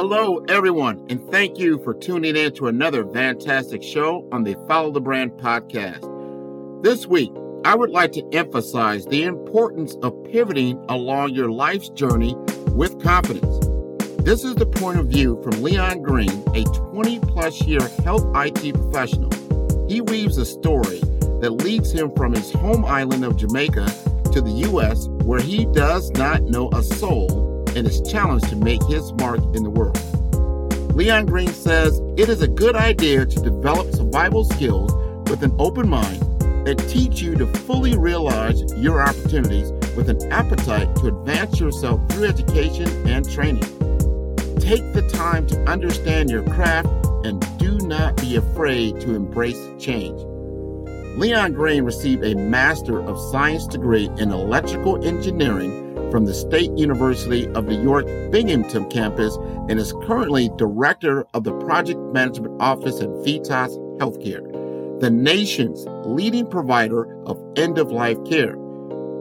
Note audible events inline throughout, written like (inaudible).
Hello, everyone, and thank you for tuning in to another fantastic show on the Follow the Brand podcast. This week, I would like to emphasize the importance of pivoting along your life's journey with confidence. This is the point of view from Leon Green, a 20 plus year health IT professional. He weaves a story that leads him from his home island of Jamaica to the U.S., where he does not know a soul and is challenged to make his mark in the world. Leon Green says it is a good idea to develop survival skills with an open mind that teach you to fully realize your opportunities with an appetite to advance yourself through education and training. Take the time to understand your craft and do not be afraid to embrace change. Leon Green received a Master of Science degree in Electrical Engineering from the State University of New York Binghamton campus and is currently director of the Project Management Office at Vitas Healthcare, the nation's leading provider of end of life care.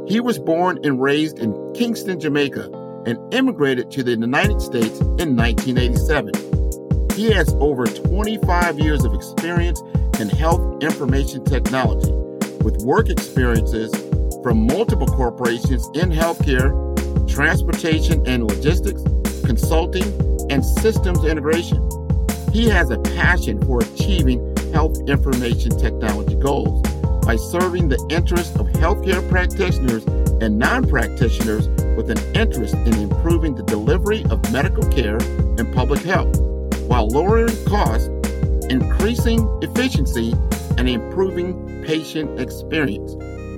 He was born and raised in Kingston, Jamaica, and immigrated to the United States in 1987. He has over 25 years of experience in health information technology, with work experiences from multiple corporations in healthcare, transportation and logistics, consulting, and systems integration. He has a passion for achieving health information technology goals by serving the interests of healthcare practitioners and non practitioners with an interest in improving the delivery of medical care and public health while lowering costs, increasing efficiency, and improving patient experience.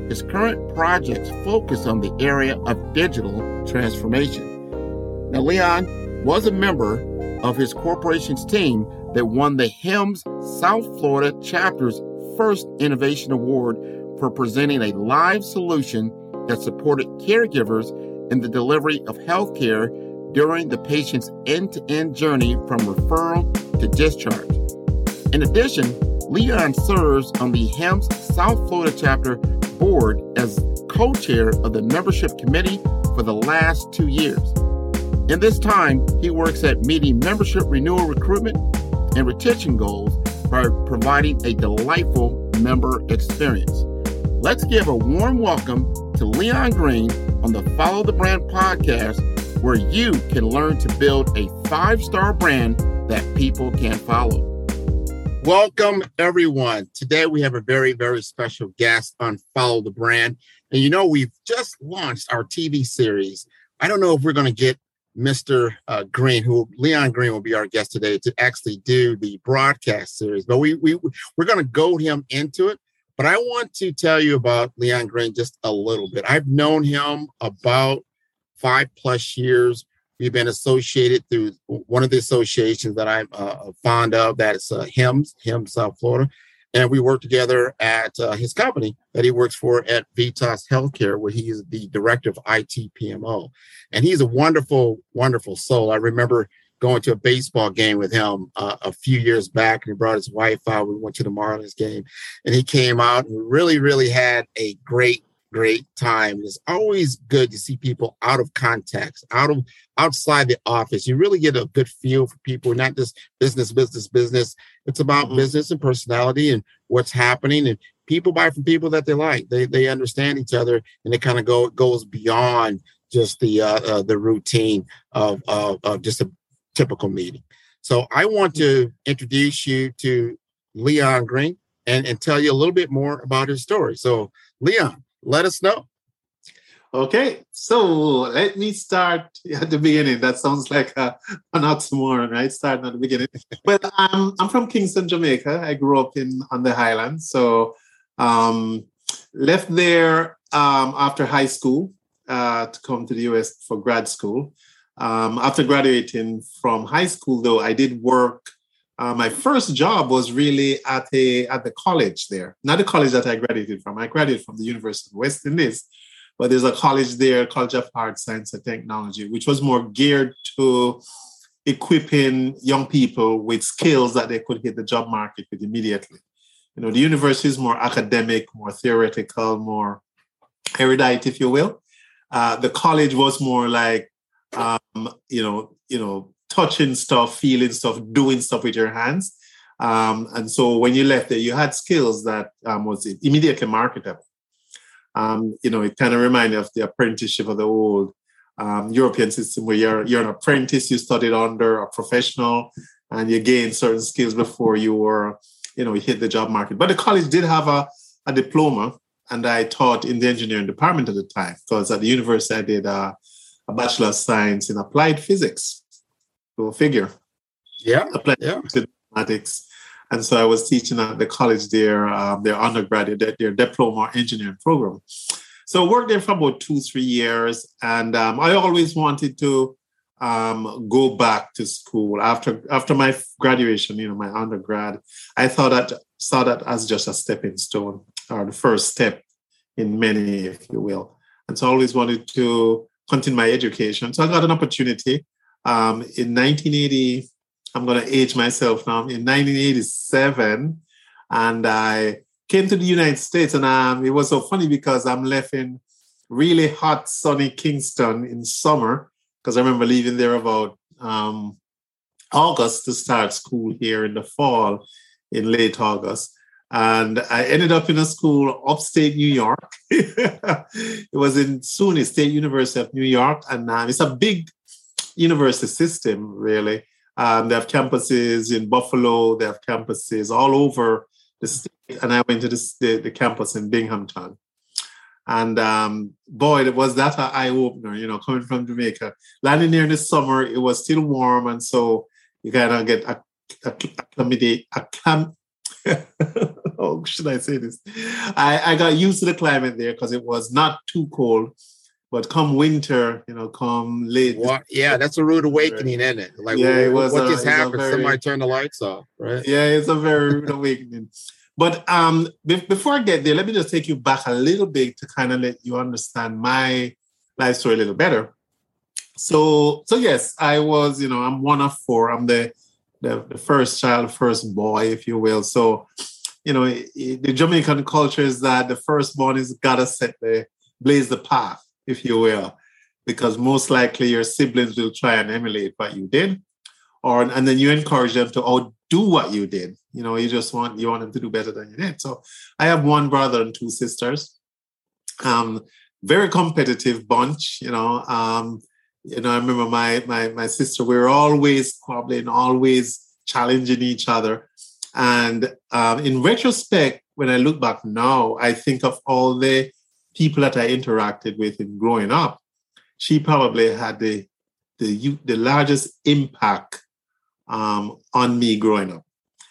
His current projects focus on the area of digital transformation. Now, Leon was a member of his corporation's team that won the HIMSS South Florida chapter's first Innovation Award for presenting a live solution that supported caregivers in the delivery of health care during the patient's end to end journey from referral to discharge. In addition, Leon serves on the HIMSS South Florida chapter board as co chair of the membership committee for the last two years. In this time, he works at meeting membership renewal recruitment and retention goals by providing a delightful member experience. Let's give a warm welcome to Leon Green on the Follow the Brand podcast, where you can learn to build a five star brand that people can follow. Welcome, everyone. Today we have a very, very special guest on Follow the Brand. And you know, we've just launched our TV series. I don't know if we're going to get Mr. Uh, Green, who Leon Green will be our guest today, to actually do the broadcast series, but we, we, we're going to goad him into it. But I want to tell you about Leon Green just a little bit. I've known him about five plus years. We've been associated through one of the associations that I'm uh, fond of, that is uh, HIMSS, HIMSS South Florida. And we work together at uh, his company that he works for at Vitas Healthcare, where he is the director of IT PMO. And he's a wonderful, wonderful soul. I remember going to a baseball game with him uh, a few years back, and he brought his wife out. We went to the Marlins game, and he came out and really, really had a great, great time. It's always good to see people out of context, out of outside the office. You really get a good feel for people, not just business, business, business. It's about mm-hmm. business and personality and what's happening. And people buy from people that they like. They they understand each other, and it kind of go goes beyond just the uh, uh, the routine of, of, of just a typical meeting. So I want to introduce you to Leon Green and, and tell you a little bit more about his story. So Leon, let us know. Okay, so let me start (laughs) at the beginning. That sounds like a, an oxymoron, right? Starting at the beginning. (laughs) But um, I'm from Kingston, Jamaica. I grew up in on the Highlands. So um, left there um, after high school uh, to come to the US for grad school. Um, after graduating from high school, though, I did work. Uh, my first job was really at a at the college there, not the college that I graduated from. I graduated from the University of West Indies, but there's a college there, College of Art, Science, and Technology, which was more geared to equipping young people with skills that they could hit the job market with immediately. You know, the university is more academic, more theoretical, more erudite, if you will. Uh, the college was more like um, you know, you know, touching stuff, feeling stuff, doing stuff with your hands. Um, and so when you left there, you had skills that um, was immediately marketable. Um, you know, it kind of reminded me of the apprenticeship of the old um, European system where you're you're an apprentice, you studied under a professional, and you gain certain skills before you were, you know, hit the job market. But the college did have a, a diploma, and I taught in the engineering department at the time because at the university I did uh, a Bachelor of Science in Applied Physics. Go figure. Yeah. Applied yeah. mathematics. And so I was teaching at the college there, um, their undergraduate, their diploma engineering program. So I worked there for about two, three years. And um, I always wanted to um, go back to school after after my graduation, you know, my undergrad. I thought that saw that as just a stepping stone or the first step in many, if you will. And so I always wanted to continue my education. So I got an opportunity um, in 1980. I'm going to age myself now. In 1987, and I came to the United States, and um, it was so funny because I'm left in really hot, sunny Kingston in summer because I remember leaving there about um, August to start school here in the fall, in late August and I ended up in a school upstate New York. (laughs) it was in SUNY State University of New York, and um, it's a big university system, really. Um, they have campuses in Buffalo, they have campuses all over the state, and I went to the, the, the campus in Binghamton. And um, boy, it was that an eye opener, you know, coming from Jamaica. Landing there in the summer, it was still warm, and so you kind of get acclimated, acclim- (laughs) oh, should I say this? I, I got used to the climate there because it was not too cold. But come winter, you know, come late. What? Yeah, that's a rude awakening, isn't it? Like, yeah, it was what just happened? Very, Somebody turned the lights off, right? Yeah, it's a very rude awakening. But um, be- before I get there, let me just take you back a little bit to kind of let you understand my life story a little better. So, so yes, I was, you know, I'm one of four. I'm the the, the first child, first boy, if you will. So, you know, the Jamaican culture is that the firstborn is gotta set the blaze the path, if you will, because most likely your siblings will try and emulate what you did, or and then you encourage them to outdo what you did. You know, you just want you want them to do better than you did. So, I have one brother and two sisters. Um, very competitive bunch. You know, um, you know, I remember my my my sister. We were always squabbling, always challenging each other. And um, in retrospect, when I look back now, I think of all the people that I interacted with in growing up. She probably had the the the largest impact um, on me growing up.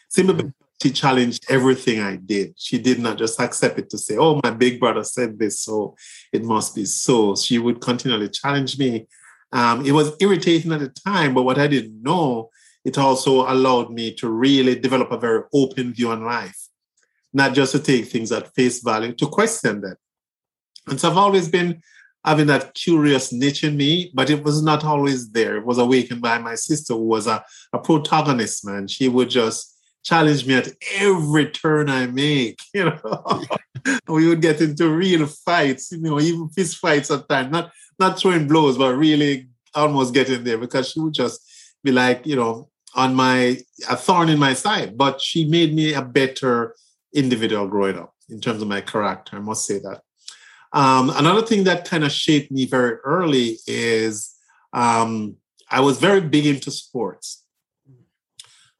Simply because she challenged everything I did. She did not just accept it to say, "Oh, my big brother said this, so it must be so." She would continually challenge me um, it was irritating at the time, but what I didn't know, it also allowed me to really develop a very open view on life, not just to take things at face value, to question them. And so I've always been having that curious niche in me, but it was not always there. It was awakened by my sister, who was a, a protagonist, man. She would just challenge me at every turn I make. (laughs) You know, (laughs) we would get into real fights, you know, even fist fights at times, not not throwing blows, but really almost getting there because she would just be like, you know, on my a thorn in my side. But she made me a better individual growing up in terms of my character. I must say that. Um, another thing that kind of shaped me very early is um, I was very big into sports.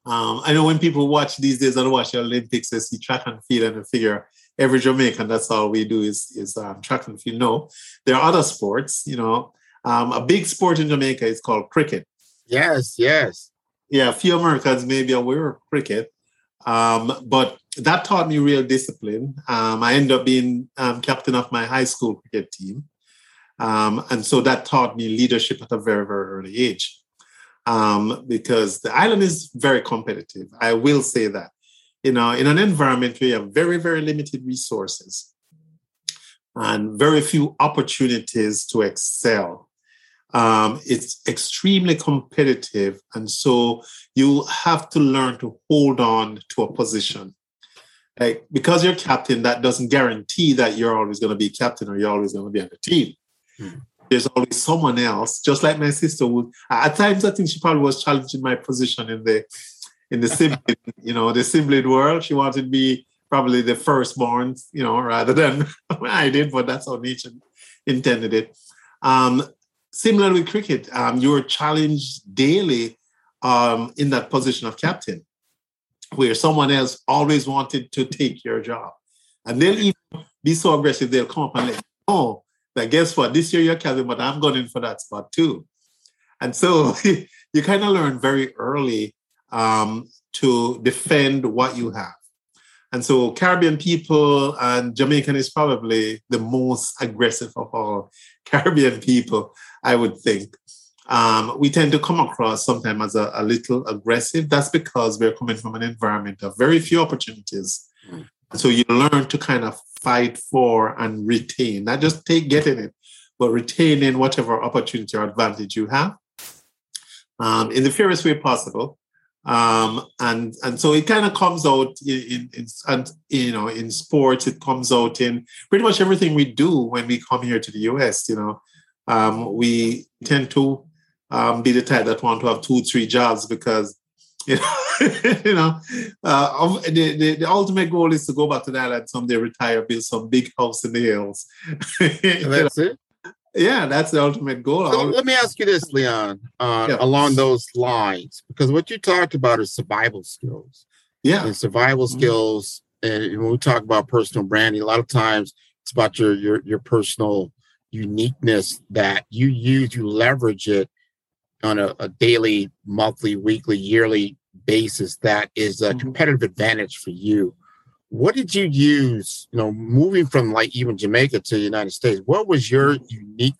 Um, I know when people watch these days and watch the Olympics, they see track and field and they figure every Jamaican, that's all we do is, is um, track and field. No, there are other sports, you know. Um, a big sport in Jamaica is called cricket. Yes, yes. Yeah, a few Americans may be aware of cricket. Um, but that taught me real discipline. Um, I ended up being um, captain of my high school cricket team. Um, and so that taught me leadership at a very, very early age. Um, because the island is very competitive. I will say that. You know, in an environment where you have very, very limited resources and very few opportunities to excel, um, it's extremely competitive. And so you have to learn to hold on to a position. Like, because you're captain, that doesn't guarantee that you're always going to be captain or you're always going to be on the team. Hmm. There's always someone else, just like my sister would. At times, I think she probably was challenging my position in the in the sibling, (laughs) you know, the sibling world. She wanted me probably the firstborn, you know, rather than (laughs) I did, but that's how nature intended it. Um, similar with cricket, um, you're challenged daily um, in that position of captain, where someone else always wanted to take your job. And they'll even be so aggressive, they'll come up and let you know that guess what, this year you're captain, but I'm going in for that spot too. And so (laughs) you kind of learn very early um, to defend what you have. And so Caribbean people and Jamaican is probably the most aggressive of all (laughs) Caribbean people, I would think. Um, we tend to come across sometimes as a, a, little aggressive. That's because we're coming from an environment of very few opportunities. Mm. So you learn to kind of fight for and retain, not just take getting it, but retaining whatever opportunity or advantage you have um, in the fairest way possible. Um, and and so it kind of comes out in, in, in and you know in sports it comes out in pretty much everything we do when we come here to the US you know. Um, we tend to um, be the type that want to have two three jobs because (laughs) you know, you know uh, the, the, the, ultimate goal is to go back to the island someday retire build some big house in the hills. (laughs) That's it yeah, that's the ultimate goal. So let me ask you this, Leon, uh, yeah. along those lines, because what you talked about is survival skills. Yeah, and survival mm-hmm. skills. And when we talk about personal branding, a lot of times it's about your your your personal uniqueness that you use, you leverage it on a, a daily, monthly, weekly, yearly basis. That is a mm-hmm. competitive advantage for you what did you use you know moving from like even jamaica to the united states what was your unique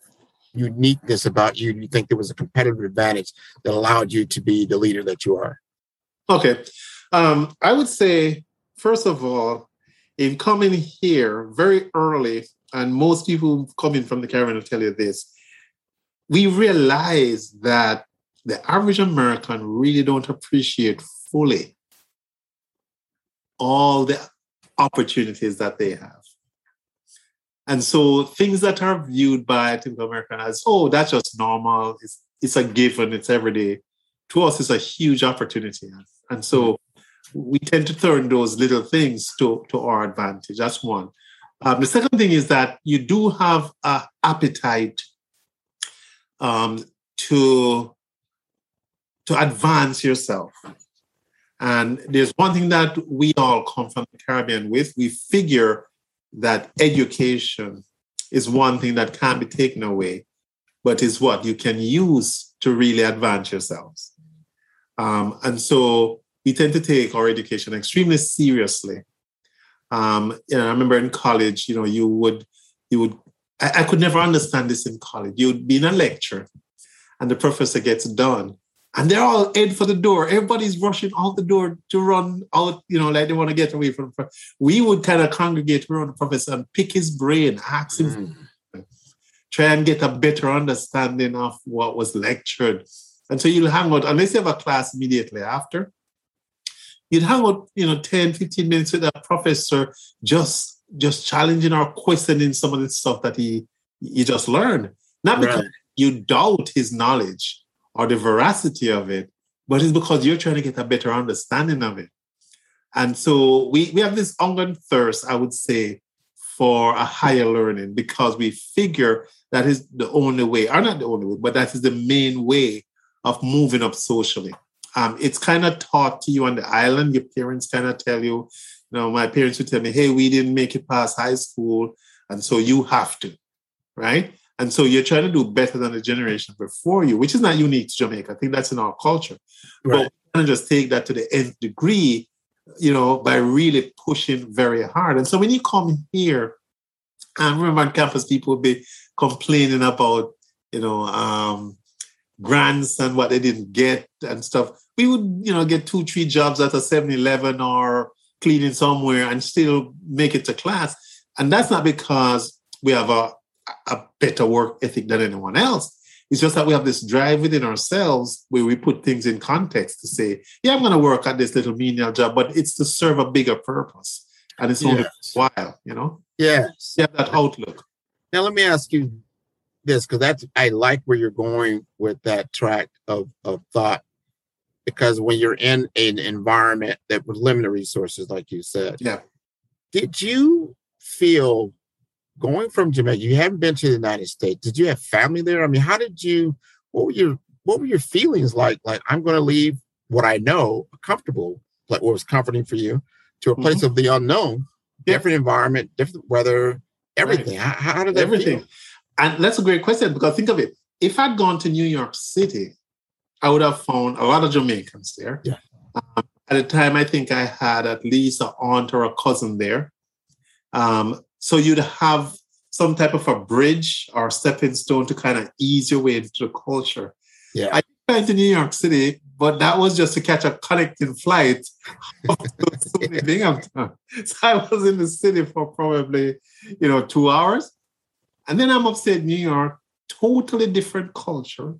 uniqueness about you? Do you think there was a competitive advantage that allowed you to be the leader that you are? Okay. Um, i would say first of all in coming here very early and most people coming from the caribbean will tell you this we realize that the average american really don't appreciate fully all the opportunities that they have. And so things that are viewed by typical American as, oh, that's just normal, it's, it's a given, it's everyday, to us it's a huge opportunity. And so we tend to turn those little things to, to our advantage. That's one. Um, the second thing is that you do have an appetite um, to, to advance yourself. And there's one thing that we all come from the Caribbean with. We figure that education is one thing that can't be taken away, but is what you can use to really advance yourselves. Um, and so we tend to take our education extremely seriously. Um, you know, I remember in college, you know, you would, you would, I, I could never understand this in college. You'd be in a lecture and the professor gets done and they're all in for the door. Everybody's rushing out the door to run out, you know, like they want to get away from. We would kind of congregate around the professor and pick his brain, ask him. Mm. try and get a better understanding of what was lectured. And so you'll hang out, unless you have a class immediately after, you'd hang out, you know, 10, 15 minutes with a professor just just challenging or questioning some of the stuff that he you just learned. Not because right. you doubt his knowledge or the veracity of it, but it's because you're trying to get a better understanding of it. And so we, we have this hunger and thirst, I would say, for a higher learning because we figure that is the only way, or not the only way, but that is the main way of moving up socially. Um, it's kind of taught to you on the island. Your parents kind of tell you, you know, my parents would tell me, hey, we didn't make it past high school, and so you have to, right? And so you're trying to do better than the generation before you, which is not unique to Jamaica. I think that's in our culture. Right. But we of just take that to the nth degree you know, by really pushing very hard. And so when you come here, I remember on campus, people would be complaining about, you know, um, grants and what they didn't get and stuff. We would, you know, get two, three jobs at a 7 Eleven or cleaning somewhere and still make it to class. And that's not because we have a, a better work ethic than anyone else. It's just that we have this drive within ourselves where we put things in context to say, yeah, I'm going to work at this little menial job, but it's to serve a bigger purpose. And it's only yes. while, you know? Yes. You have that outlook. Now, let me ask you this, because that's, I like where you're going with that track of, of thought. Because when you're in an environment that with limited resources, like you said, yeah. Did you feel going from Jamaica, you haven't been to the United States. Did you have family there? I mean, how did you? What were your What were your feelings like? Like, I'm going to leave what I know, comfortable, like what was comforting for you, to a place mm-hmm. of the unknown, different environment, different weather, everything. Right. How, how, did that everything? Feel? And that's a great question because think of it. If I'd gone to New York City, I would have found a lot of Jamaicans there. Yeah. Um, at the time, I think I had at least an aunt or a cousin there. Um, so you'd have some type of a bridge or stepping stone to kind of ease your way into the culture. Yeah. I went to New York City, but that was just to catch a connecting flight (laughs) to Binghamton. So I was in the city for probably, you know, two hours. And then I'm upstate New York, totally different culture,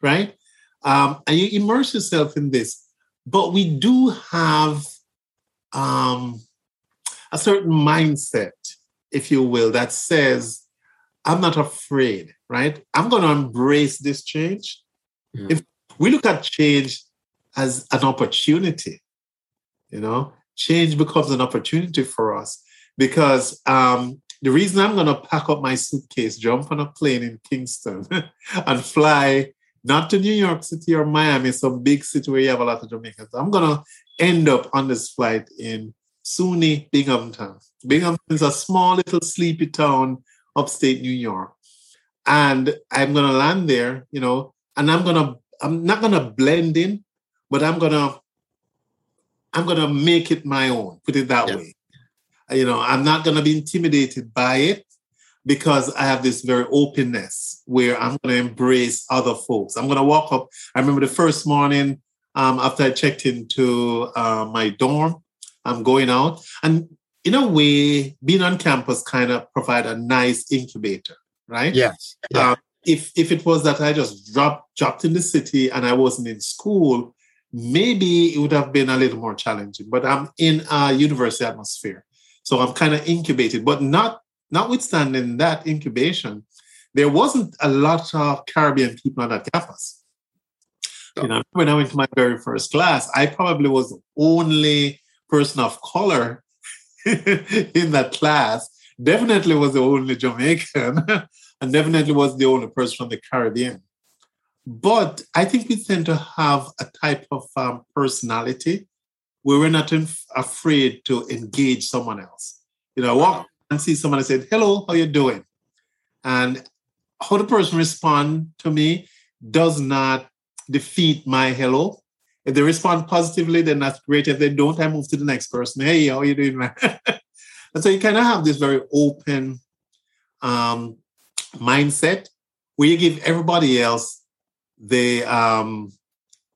right? Um, and you immerse yourself in this. But we do have um, a certain mindset, if you will, that says, I'm not afraid, right? I'm going to embrace this change. Mm. If we look at change as an opportunity, you know, change becomes an opportunity for us because um, the reason I'm going to pack up my suitcase, jump on a plane in Kingston, (laughs) and fly not to New York City or Miami, some big city where you have a lot of Jamaicans. I'm going to end up on this flight in SUNY Binghamton. Binghamton is a small little sleepy town upstate New York. And I'm gonna land there, you know, and I'm gonna, I'm not gonna blend in, but I'm gonna, I'm gonna make it my own, put it that yeah. way. You know, I'm not gonna be intimidated by it because I have this very openness where I'm gonna embrace other folks. I'm gonna walk up. I remember the first morning um, after I checked into uh, my dorm, I'm going out. And in a way, being on campus kind of provide a nice incubator, right? Yes. Yeah. Um, if if it was that I just dropped dropped in the city and I wasn't in school, maybe it would have been a little more challenging. But I'm in a university atmosphere, so I'm kind of incubated. But not notwithstanding that incubation, there wasn't a lot of Caribbean people on that campus. You know, when I went to my very first class, I probably was only person of color (laughs) in that class definitely was the only Jamaican (laughs) and definitely was the only person from the Caribbean. But I think we tend to have a type of um, personality where we're not inf- afraid to engage someone else. You know, I walk and see someone and say, hello, how you doing? And how the person respond to me does not defeat my hello. If they respond positively, then that's great. If they don't, I move to the next person. Hey, how are you doing, man? (laughs) and so you kind of have this very open um, mindset where you give everybody else the um,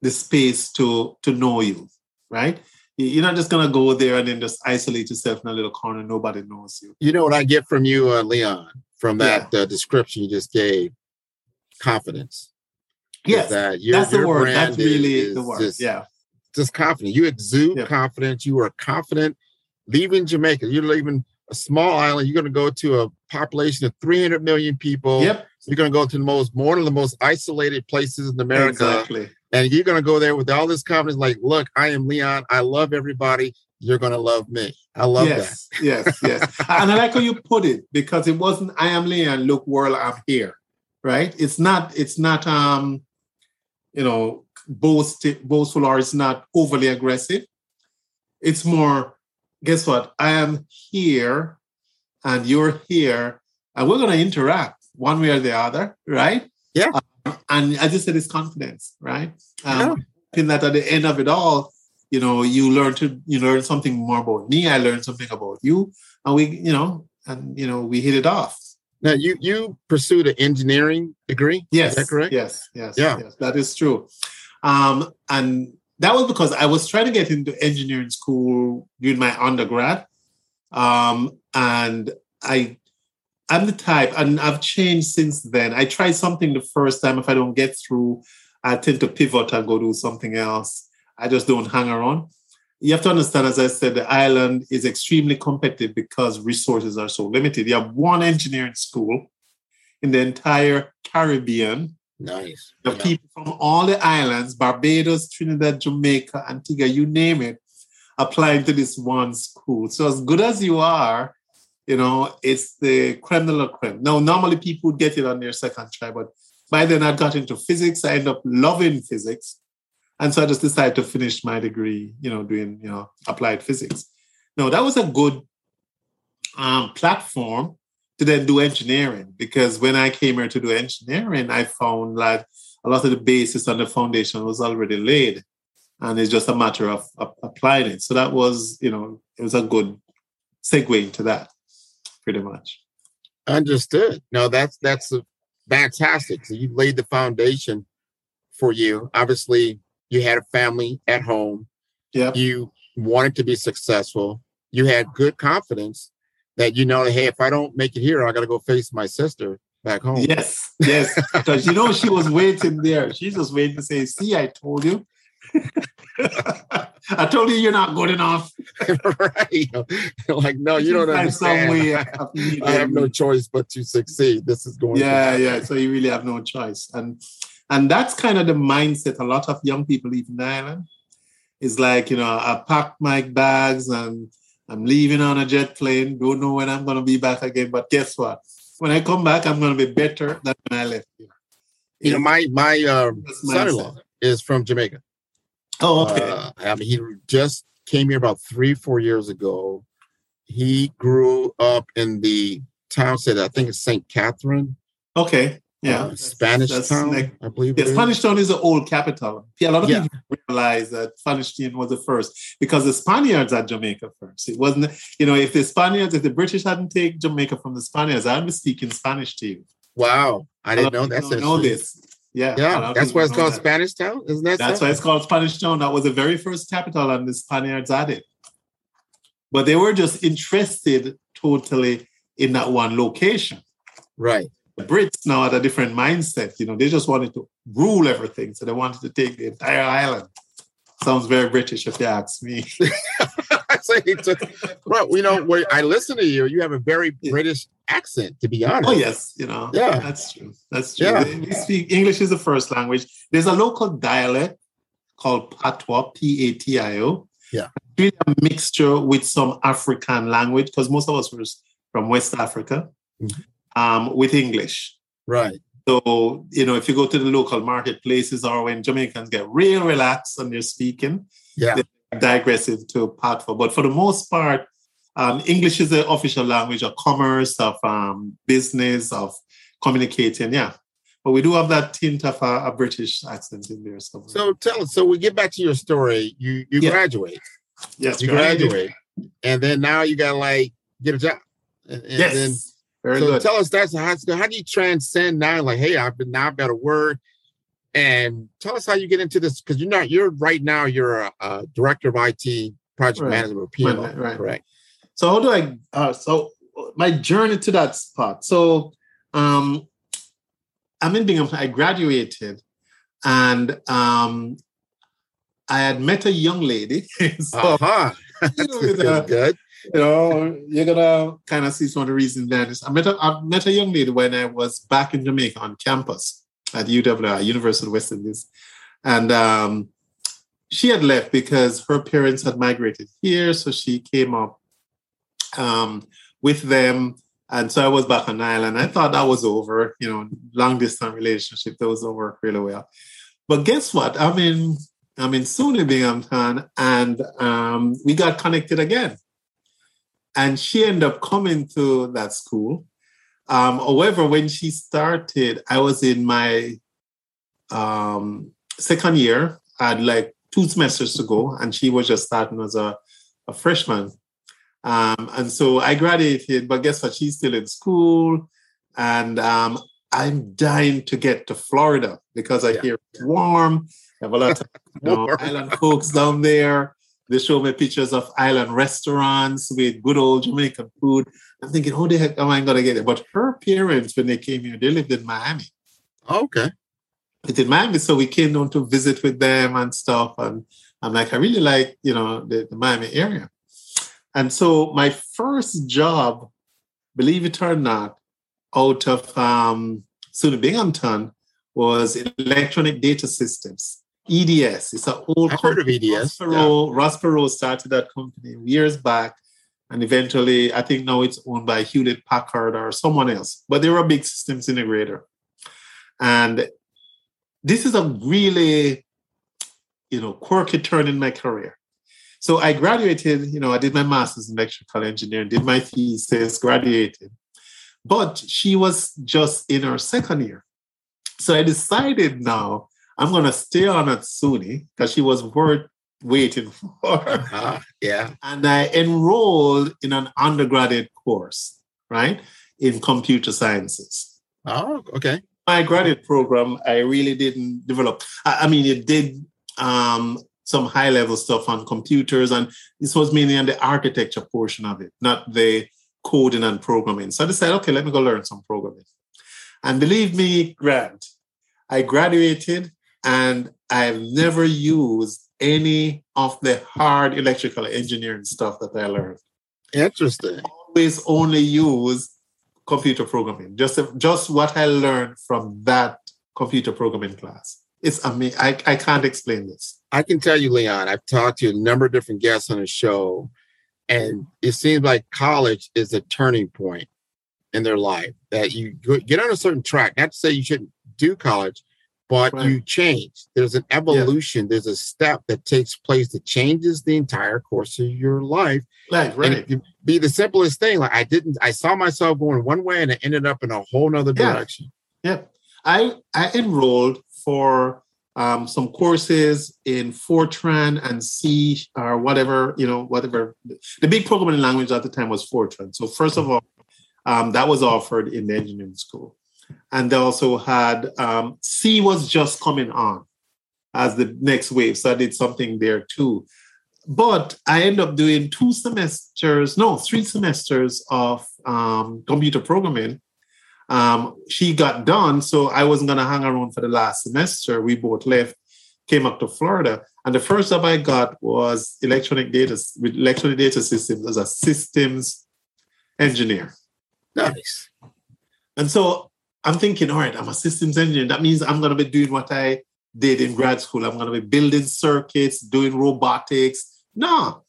the space to to know you, right? you're not just gonna go there and then just isolate yourself in a little corner. Nobody knows you. You know what I get from you, uh, Leon, from that yeah. uh, description you just gave? Confidence. Yes, that your, that's the word. That's really the word. Just, yeah, just confident. You exude confidence. You are confident. Leaving Jamaica, you're leaving a small island. You're going to go to a population of 300 million people. Yep. You're going to go to the most one of the most isolated places in America. Exactly. And you're going to go there with all this confidence, like, look, I am Leon. I love everybody. You're going to love me. I love yes, that. yes, yes. (laughs) and I like how you put it because it wasn't I am Leon. Look, world, I'm here. Right? It's not. It's not. Um, you know, boast, boastful or it's not overly aggressive. It's more. Guess what? I am here, and you're here, and we're going to interact one way or the other. Right? Yeah. Um, and I just said, it's confidence. Right? Um, yeah. In that, at the end of it all, you know, you learn to you learn something more about me. I learned something about you, and we, you know, and you know, we hit it off. Now you you pursued an engineering degree. Yes, is that correct? Yes, yes, yeah, yes, that is true. Um, and that was because I was trying to get into engineering school during my undergrad, um, and I I'm the type, and I've changed since then. I try something the first time. If I don't get through, I tend to pivot and go do something else. I just don't hang around. You have to understand, as I said, the island is extremely competitive because resources are so limited. You have one engineering school in the entire Caribbean. Nice. The yeah. people from all the islands, Barbados, Trinidad, Jamaica, Antigua, you name it, applying to this one school. So as good as you are, you know, it's the creme de la creme. Now, normally people would get it on their second try, but by then I got into physics. I end up loving physics. And so I just decided to finish my degree, you know, doing, you know, applied physics. Now that was a good um, platform to then do engineering because when I came here to do engineering, I found that a lot of the basis and the foundation was already laid. And it's just a matter of, of applying it. So that was, you know, it was a good segue into that, pretty much. Understood. No, that's that's fantastic. So you laid the foundation for you. Obviously, you had a family at home. Yeah. You wanted to be successful. You had good confidence that you know, hey, if I don't make it here, I got to go face my sister back home. Yes, yes, (laughs) because you know she was waiting there. She's just waiting to say, "See, I told you." (laughs) I told you you're not good enough. (laughs) right. Like, no, you don't understand. Some way I have no choice but to succeed. This is going. Yeah, yeah. So you really have no choice, and and that's kind of the mindset a lot of young people leaving the island. It's like, you know, I packed my bags and I'm leaving on a jet plane, don't know when I'm going to be back again. But guess what? When I come back, I'm going to be better than when I left here. You know, my my uh, son-in-law is from Jamaica. Oh, okay. Uh, I mean, he just came here about three, four years ago. He grew up in the town, said I think it's St. Catherine. Okay. Yeah, uh, Spanish that's Town, like, I believe. Yeah, Spanish Town is the old capital. Yeah, a lot of yeah. people realize that Spanish Town was the first because the Spaniards had Jamaica first. It wasn't, you know, if the Spaniards, if the British hadn't taken Jamaica from the Spaniards, I'd be speaking Spanish to you. Wow, I didn't know that. Know this. Yeah, yeah, that's why it's called that. Spanish Town, isn't that? That's why it's called Spanish Town. That was the very first capital, and the Spaniards had it. But they were just interested totally in that one location. Right. The Brits now had a different mindset. You know, they just wanted to rule everything. So they wanted to take the entire island. Sounds very British if you ask me. (laughs) I say to, well, you know, when I listen to you, you have a very British accent, to be honest. Oh, yes. You know, yeah, that's true. That's true. Yeah. We speak English is the first language. There's a local dialect called Patois, P A T I O. Yeah. Really a mixture with some African language because most of us were from West Africa. Mm-hmm um, with English. Right. So, you know, if you go to the local marketplaces or when Jamaicans get real relaxed and they're speaking, yeah. they're digressive to patois. But for the most part, um, English is the official language of commerce, of um, business, of communicating. Yeah. But we do have that tint of a, a British accent in there. Somewhere. So tell us. So we get back to your story. You you yeah. graduate. Yes, you graduate, and then now you got to like get a job. And, and yes. Then very so good. tell us that's how, how do you transcend now? Like, hey, I've been now I've got a word. And tell us how you get into this because you're not you're right now you're a, a director of IT project right. management or PMO. Right, right. Correct. So how do I? Uh, so my journey to that spot. So um, I'm in Binghamton. I graduated, and um, I had met a young lady. (laughs) so, uh-huh. you (laughs) know, good. You know, you're gonna kind of see some of the reasons there. I met a, I met a young lady when I was back in Jamaica on campus at UWI, University of West Indies, and um, she had left because her parents had migrated here, so she came up um, with them. And so I was back on island. I thought that was over, you know, long distance relationship that was over really well. But guess what? I'm in I'm in SUNY Binghamton and um, we got connected again. And she ended up coming to that school. Um, however, when she started, I was in my um, second year. I had like two semesters to go, and she was just starting as a, a freshman. Um, and so I graduated, but guess what? She's still in school. And um, I'm dying to get to Florida because I yeah. hear it's warm. I have a lot of (laughs) you know, island folks down there. They show me pictures of island restaurants with good old Jamaican food. I'm thinking, how the heck am I going to get it? But her parents, when they came here, they lived in Miami. Okay. It's in Miami, so we came down to visit with them and stuff. And I'm like, I really like, you know, the, the Miami area. And so my first job, believe it or not, out of um, SUNY Binghamton was electronic data systems. EDS. It's an old I've heard of EDS. Ross Perot, yeah. started that company years back. And eventually, I think now it's owned by Hewlett Packard or someone else. But they were a big systems integrator. And this is a really, you know, quirky turn in my career. So I graduated, you know, I did my master's in electrical engineering, did my thesis, graduated. But she was just in her second year. So I decided now I'm going to stay on at SUNY because she was worth waiting for. Uh-huh. Yeah. And I enrolled in an undergraduate course, right, in computer sciences. Oh, okay. My graduate program, I really didn't develop. I, I mean, it did um, some high level stuff on computers, and this was mainly on the architecture portion of it, not the coding and programming. So I decided, okay, let me go learn some programming. And believe me, Grant, I graduated and I've never used any of the hard electrical engineering stuff that I learned. Interesting. Always only use computer programming. Just just what I learned from that computer programming class. It's amazing. I, I can't explain this. I can tell you, Leon, I've talked to a number of different guests on the show, and it seems like college is a turning point in their life that you get on a certain track. Not to say you shouldn't do college, but right. you change. There's an evolution. Yeah. There's a step that takes place that changes the entire course of your life. Right, right. And it be the simplest thing. Like I didn't, I saw myself going one way and I ended up in a whole nother direction. Yeah. yeah. I I enrolled for um, some courses in Fortran and C or whatever, you know, whatever. The big programming language at the time was Fortran. So first of all, um, that was offered in the engineering school and they also had um, C was just coming on as the next wave. So I did something there too. But I ended up doing two semesters, no, three semesters of um, computer programming. Um, she got done, so I wasn't going to hang around for the last semester. We both left, came up to Florida, and the first job I got was electronic data with electronic data systems as a systems engineer. Nice. And so I'm thinking, all right, I'm a systems engineer. That means I'm going to be doing what I did in grad school. I'm going to be building circuits, doing robotics. No.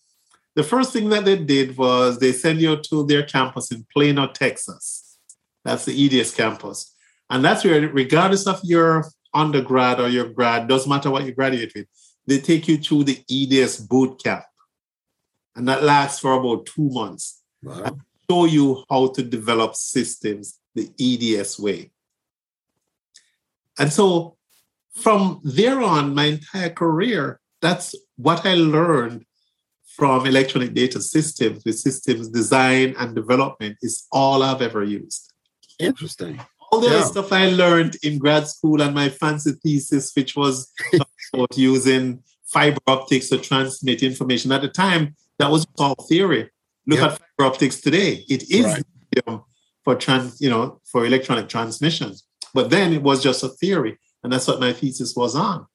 The first thing that they did was they send you to their campus in Plano, Texas. That's the EDS campus. And that's where, regardless of your undergrad or your grad, doesn't matter what you graduate with, they take you through the EDS boot camp. And that lasts for about two months. Wow. show you how to develop systems the EDS way. And so from there on, my entire career, that's what I learned from electronic data systems with systems design and development is all I've ever used. Interesting. All the yeah. stuff I learned in grad school and my fancy thesis, which was (laughs) about using fiber optics to transmit information. At the time, that was all theory. Look yep. at fiber optics today. It is right. For trans, you know, for electronic transmissions. But then it was just a theory, and that's what my thesis was on.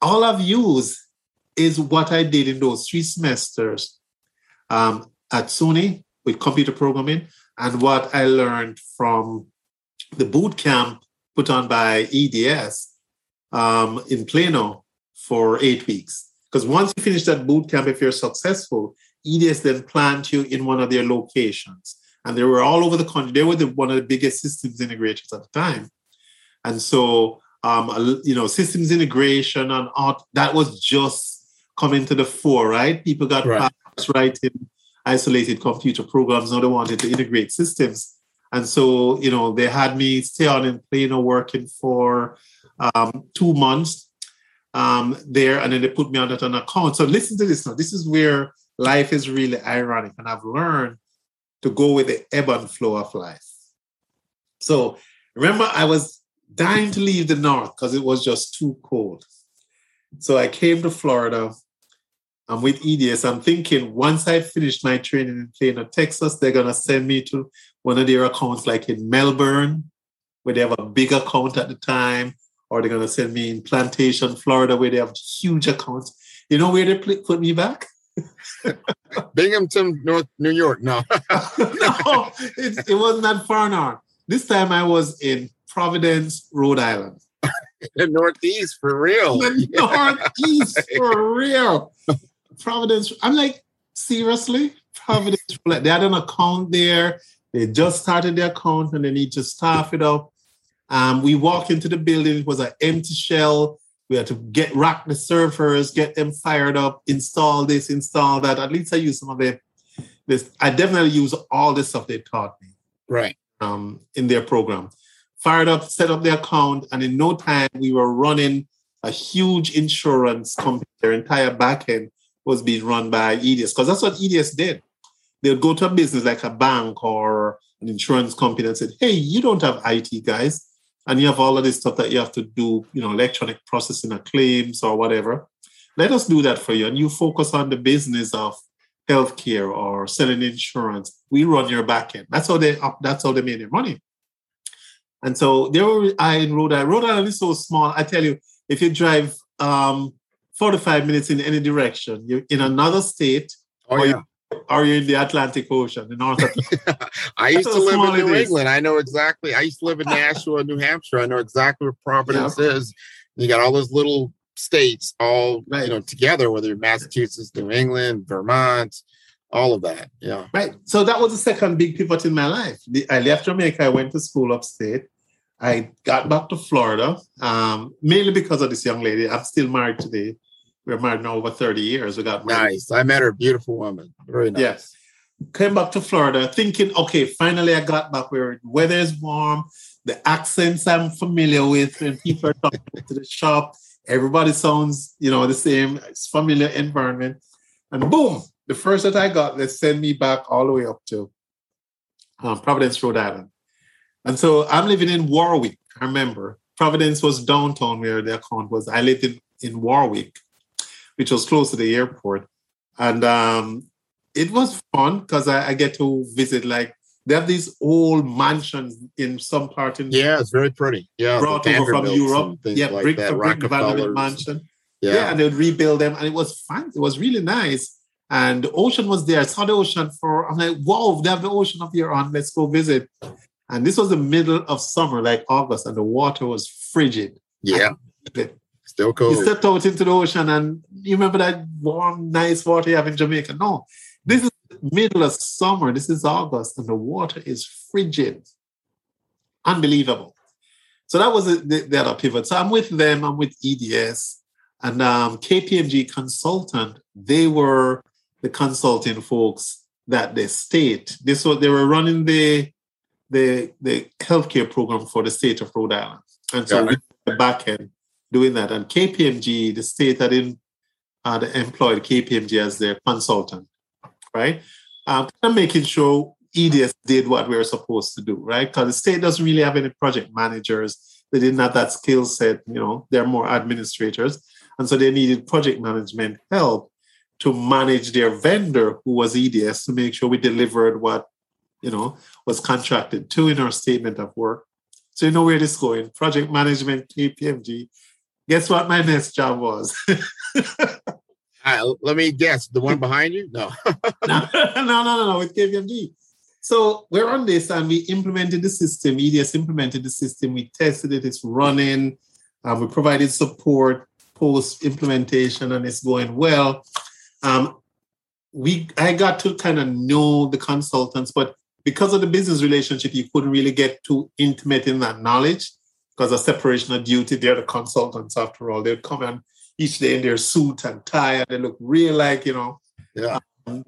All I've used is what I did in those three semesters um, at SUNY with computer programming, and what I learned from the boot camp put on by EDS um, in Plano for eight weeks. Because once you finish that boot camp, if you're successful, EDS then plant you in one of their locations. And they were all over the country. They were the, one of the biggest systems integrators at the time. And so, um, you know, systems integration and art, that was just coming to the fore, right? People got right. writing isolated computer programs. Now they wanted to integrate systems. And so, you know, they had me stay on in Plano working for um, two months um, there, and then they put me on that an account. So listen to this now. This is where life is really ironic, and I've learned to go with the ebb and flow of life. So remember, I was dying to leave the north because it was just too cold. So I came to Florida. I'm with EDS. I'm thinking once I finish my training in Plano, Texas, they're gonna send me to one of their accounts, like in Melbourne, where they have a big account at the time, or they're gonna send me in Plantation, Florida, where they have huge accounts. You know where they put me back? (laughs) Binghamton, North New York. No, (laughs) no, it, it wasn't that far north. This time I was in Providence, Rhode Island. (laughs) the Northeast for real. The Northeast for real. Providence. I'm like, seriously? Providence. They had an account there. They just started their account and they need to staff it up. Um, we walked into the building. It was an empty shell. We had to get rack the servers, get them fired up, install this, install that. At least I used some of it. This I definitely use all the stuff they taught me. Right. Um, in their program. Fired up, set up the account, and in no time we were running a huge insurance company. Their entire backend was being run by EDS because that's what EDS did. They would go to a business like a bank or an insurance company and said, "Hey, you don't have IT guys and you have all of this stuff that you have to do, you know, electronic processing of claims or whatever. Let us do that for you. And you focus on the business of healthcare or selling insurance. We run your backend. That's how they that's how they made their money. And so there were I in Rhode Island. Rhode Island is so small. I tell you, if you drive um, 45 minutes in any direction, you're in another state, oh, yeah. Are you in the Atlantic Ocean, the North Atlantic? (laughs) I used to live in New England. I know exactly. I used to live in Nashua, New Hampshire. I know exactly where Providence yeah. is. You got all those little states all right. you know together, whether you're Massachusetts, New England, Vermont, all of that. Yeah. Right. So that was the second big pivot in my life. I left Jamaica. I went to school upstate. I got back to Florida, um, mainly because of this young lady. I'm still married today we're married now over 30 years. We got married. Nice. I met her, beautiful woman. Very nice. Yes. Came back to Florida thinking, okay, finally I got back where the weather is warm, the accents I'm familiar with, and people are talking to the shop. Everybody sounds, you know, the same. It's familiar environment. And boom, the first that I got, they sent me back all the way up to um, Providence, Rhode Island. And so I'm living in Warwick. I remember Providence was downtown where the account was. I lived in, in Warwick which was close to the airport. And um, it was fun because I, I, get to visit like they have these old mansions in some part in yeah, it's very pretty. Yeah, brought over from Europe. Yeah, like brick for brick Vanderbilt mansion. Yeah. yeah, and they would rebuild them, and it was fun. It was really nice. And the ocean was there. I saw the ocean for. I'm like, wow, they have the ocean up here on. Let's go visit. And this was the middle of summer, like August, and the water was frigid. Yeah. Still cold. You stepped out into the ocean and you remember that warm, nice water you have in Jamaica. No, this is middle of summer. This is August, and the water is frigid. Unbelievable. So that was the, the other pivot. So I'm with them. I'm with EDS and um, KPMG Consultant. They were the consulting folks that the state. This was they were running the the the healthcare program for the state of Rhode Island, and so the back end doing that. And KPMG, the state that in, uh, employed KPMG as their consultant, right? Um, kind of making sure EDS did what we were supposed to do, right? Because the state doesn't really have any project managers. They didn't have that skill set, you know, they're more administrators. And so they needed project management help to manage their vendor who was EDS to make sure we delivered what, you know, was contracted to in our statement of work. So you know where this is going. Project management, KPMG. Guess what my next job was? (laughs) uh, let me guess. The one behind you? No. (laughs) no, (laughs) no, no, no, no, with KPMG. So we're on this and we implemented the system. EDS implemented the system. We tested it. It's running. Uh, we provided support post implementation and it's going well. Um, we I got to kind of know the consultants, but because of the business relationship, you couldn't really get too intimate in that knowledge because of separation of duty. They're the consultants after all. They'd come in each day in their suit and tie, and they look real like you know. Yeah. Um,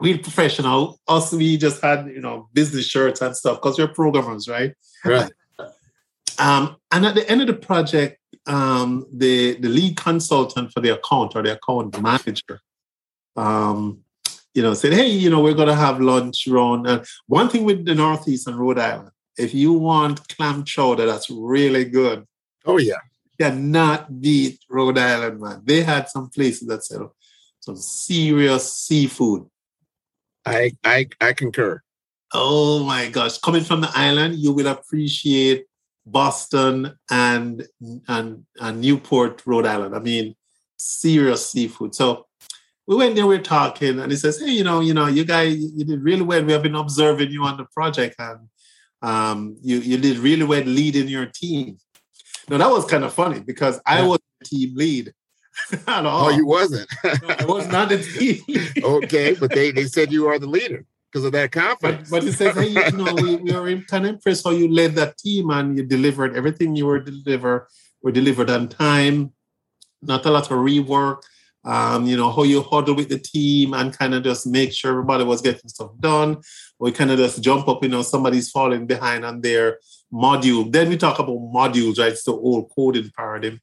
real professional. Us, we just had you know business shirts and stuff because we're programmers, right? Right. Um, and at the end of the project, um, the the lead consultant for the account or the account manager, um, you know, said, "Hey, you know, we're going to have lunch around." And one thing with the Northeast and Rhode Island, if you want clam chowder, that's really good. Oh yeah, You cannot beat Rhode Island, man. They had some places that sell some serious seafood. I I I concur. Oh my gosh. Coming from the island, you will appreciate Boston and and and Newport, Rhode Island. I mean, serious seafood. So we went there, we are talking, and he says, Hey, you know, you know, you guys you did really well. We have been observing you on the project and um, you you did really well leading your team. Now that was kind of funny because I was the team lead. (laughs) oh, you wasn't. no, I was not the team. (laughs) okay, but they they said you are the leader because of that confidence. But, but he says, hey, you know, we, we were kind of impressed how you led that team and you delivered everything you were deliver were delivered on time. Not a lot of rework. Um, you know, how you huddle with the team and kind of just make sure everybody was getting stuff done. We kind of just jump up, you know, somebody's falling behind on their module. Then we talk about modules, right? It's the old coding paradigm.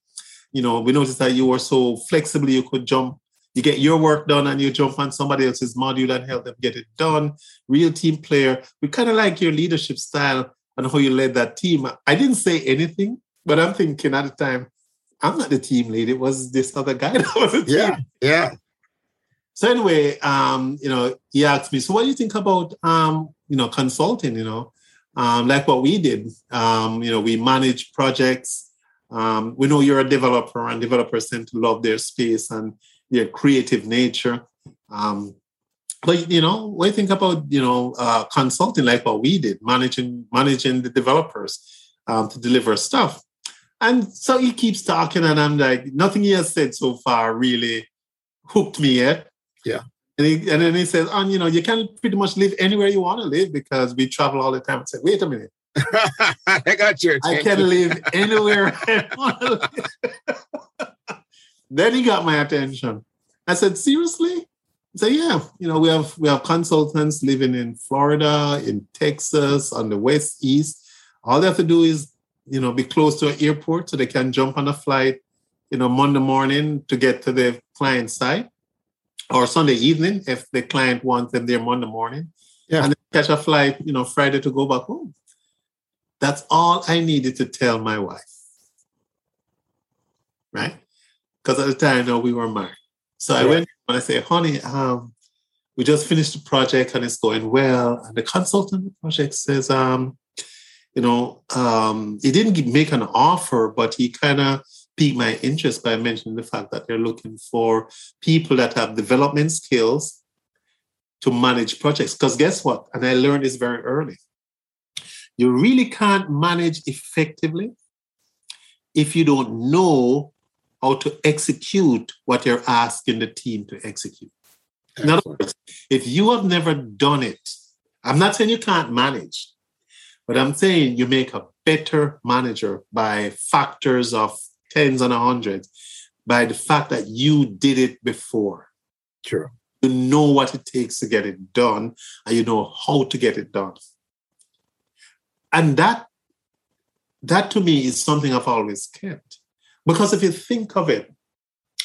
You know, we noticed that you were so flexible, you could jump, you get your work done and you jump on somebody else's module and help them get it done. Real team player. We kind of like your leadership style and how you led that team. I didn't say anything, but I'm thinking at the time, I'm not the team lead. It was this other guy (laughs) that was the team. Yeah, yeah. So anyway, um, you know, he asked me, so what do you think about um, you know, consulting, you know? um, like what we did. Um, you know, we manage projects. Um, we know you're a developer, and developers tend to love their space and their creative nature. Um, but you know, what do you think about you know uh, consulting, like what we did, managing managing the developers um, to deliver stuff? And so he keeps talking, and I'm like, nothing he has said so far really hooked me yet. Yeah. And, he, and then he says, and you know, you can pretty much live anywhere you want to live because we travel all the time. I said, wait a minute. (laughs) I got your attention. I can live anywhere I want to live. (laughs) then he got my attention. I said, seriously? So yeah, you know, we have we have consultants living in Florida, in Texas, on the West East. All they have to do is, you know, be close to an airport so they can jump on a flight, you know, Monday morning to get to the client site or Sunday evening if the client wants them there Monday morning. Yeah. And catch a flight, you know, Friday to go back home. That's all I needed to tell my wife. Right? Because at the time, know, we were married. So yeah. I went and I said, honey, um, we just finished the project and it's going well. And the consultant of the project says, um, you know, um, he didn't make an offer, but he kind of piqued my interest by mentioning the fact that they're looking for people that have development skills to manage projects. Because guess what? And I learned this very early. You really can't manage effectively if you don't know how to execute what you're asking the team to execute. In other words, if you have never done it, I'm not saying you can't manage, but I'm saying you make a better manager by factors of tens and hundreds by the fact that you did it before. True. You know what it takes to get it done and you know how to get it done. And that that to me is something I've always kept. Because if you think of it,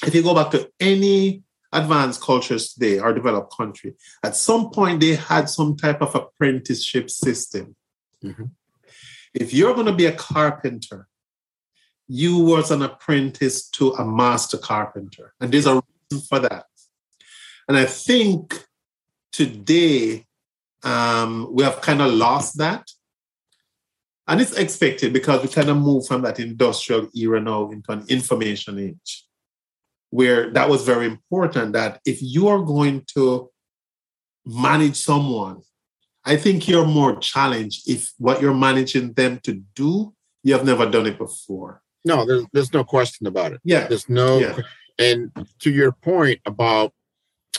if you go back to any advanced cultures today or developed country, at some point they had some type of apprenticeship system. Mm-hmm. If you're going to be a carpenter, you was an apprentice to a master carpenter. And there's a reason for that. And I think today um, we have kind of lost that. And it's expected because we kind of move from that industrial era now into an information age, where that was very important that if you are going to manage someone, I think you're more challenged if what you're managing them to do, you have never done it before. No, there's there's no question about it. Yeah. There's no Yeah. and to your point about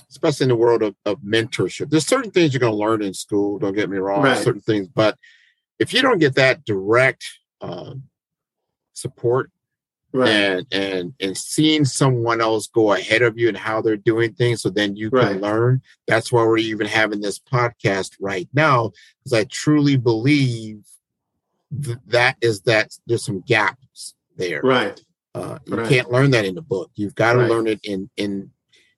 especially in the world of, of mentorship, there's certain things you're gonna learn in school, don't get me wrong, Right. certain things, but if you don't get that direct um, support Right. and and and seeing someone else go ahead of you and how they're doing things so then you can Right. learn that's why we're even having this podcast right now because i truly believe th- that is that there's some gaps there Right. uh, you Right. can't learn that in the book you've got to Right. learn it in in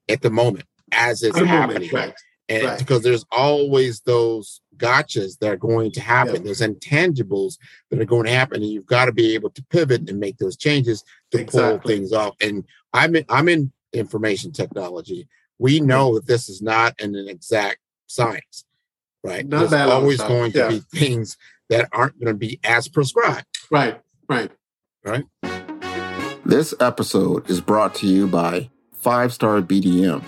at the moment as it's At happening moment, Right. and Right. because there's always those gotchas that are going to happen. Yeah. There's intangibles that are going to happen, and you've got to be able to pivot and make those changes to pull things off. And I'm in, I'm in information technology. We know that this is not an, an exact science, right? Not there's always going to Yeah. be things that aren't going to be as prescribed. Right. Right. This episode is brought to you by Five Star BDM.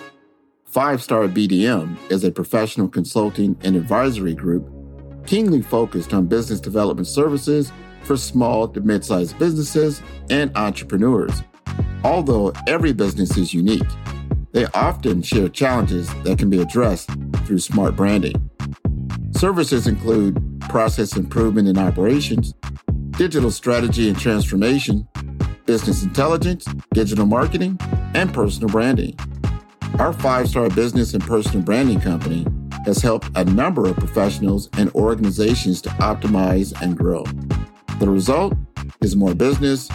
Five Star BDM is a professional consulting and advisory group keenly focused on business development services for small to mid sized businesses and entrepreneurs. Although every business is unique, they often share challenges that can be addressed through smart branding. Services include process improvement and operations, digital strategy and transformation, business intelligence, digital marketing, and personal branding. Our five star business and personal branding company has helped a number of professionals and organizations to optimize and grow. The result is more business,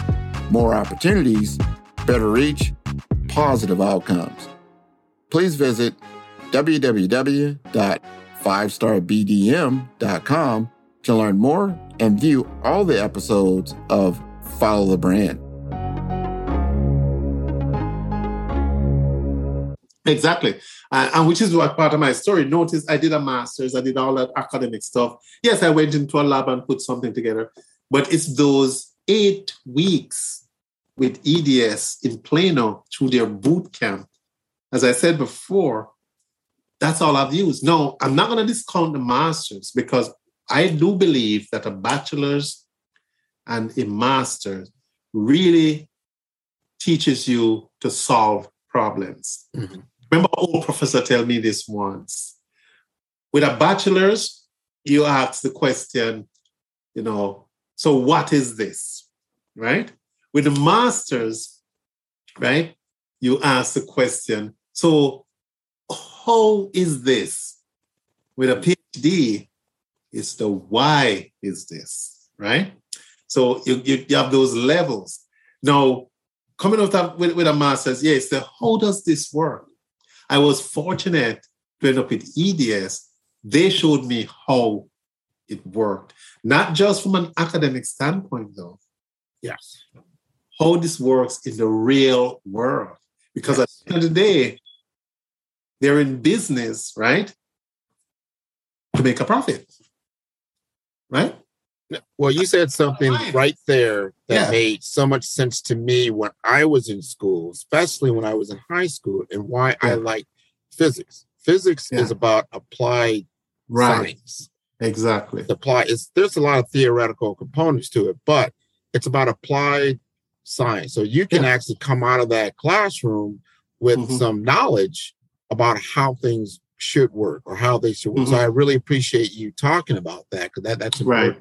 more opportunities, better reach, positive outcomes. Please visit www.fivestarbdm.com to learn more and view all the episodes of Follow the Brand. Exactly. Uh, and which is what part of my story. Notice I did a master's, I did all that academic stuff. Yes, I went into a lab and put something together, but it's those eight weeks with EDS in Plano through their boot camp. As I said before, that's all I've used. No, I'm not going to discount the master's because I do believe that a bachelor's and a master's really teaches you to solve problems. Mhm. Remember, old professor tell me this once. With a bachelor's, you ask the question, you know, so what is this? Right? With a master's, right, you ask the question, so how is this? With a PhD, it's the why is this, right? So you, you, you have those levels. Now, coming out of, with, with a master's, yes, the how does this work? I was fortunate to end up with EDS. They showed me how it worked, not just from an academic standpoint, though, Yes. how this works in the real world. Because at the end of the day, they're in business, right? To make a profit, right? Well, you said something Right. right there that Yeah. made so much sense to me when I was in school, especially when I was in high school, and why I like physics. Physics Yeah. is about applied science. Exactly. The apply is there's a lot of theoretical components to it, but it's about applied science. So you can Yeah. actually come out of that classroom with Mhm. some knowledge about how things should work or how they should work. So Mhm. I really appreciate you talking about that because that, that's important.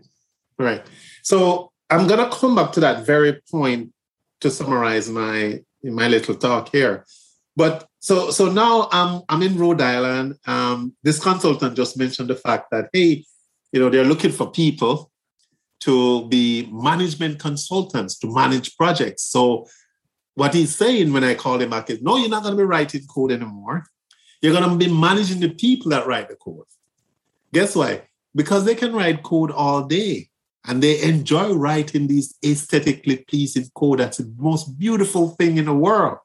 Right. Right. So I'm gonna come back to that very point to summarize my my little talk here. But so so now I'm I'm in Rhode Island. Um, this consultant just mentioned the fact that hey, you know, they're looking for people to be management consultants to manage projects. So what he's saying when I call him back is no, you're not gonna be writing code anymore. You're gonna be managing the people that write the code. Guess why? Because they can write code all day and they enjoy writing these aesthetically pleasing code. That's the most beautiful thing in the world.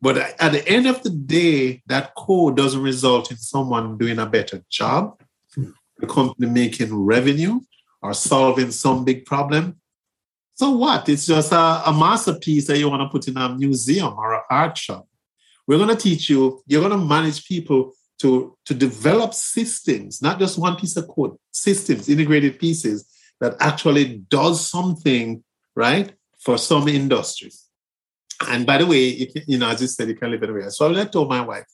But at the end of the day, that code doesn't result in someone doing a better job, the company making revenue, or solving some big problem. So what? It's just a, a masterpiece that you want to put in a museum or an art shop. We're going to teach you, you're going to manage people to, to develop systems, not just one piece of code, systems, integrated pieces that actually does something, right, for some industries. And by the way, it, you know, as you said, you can live anywhere. So I told my wife,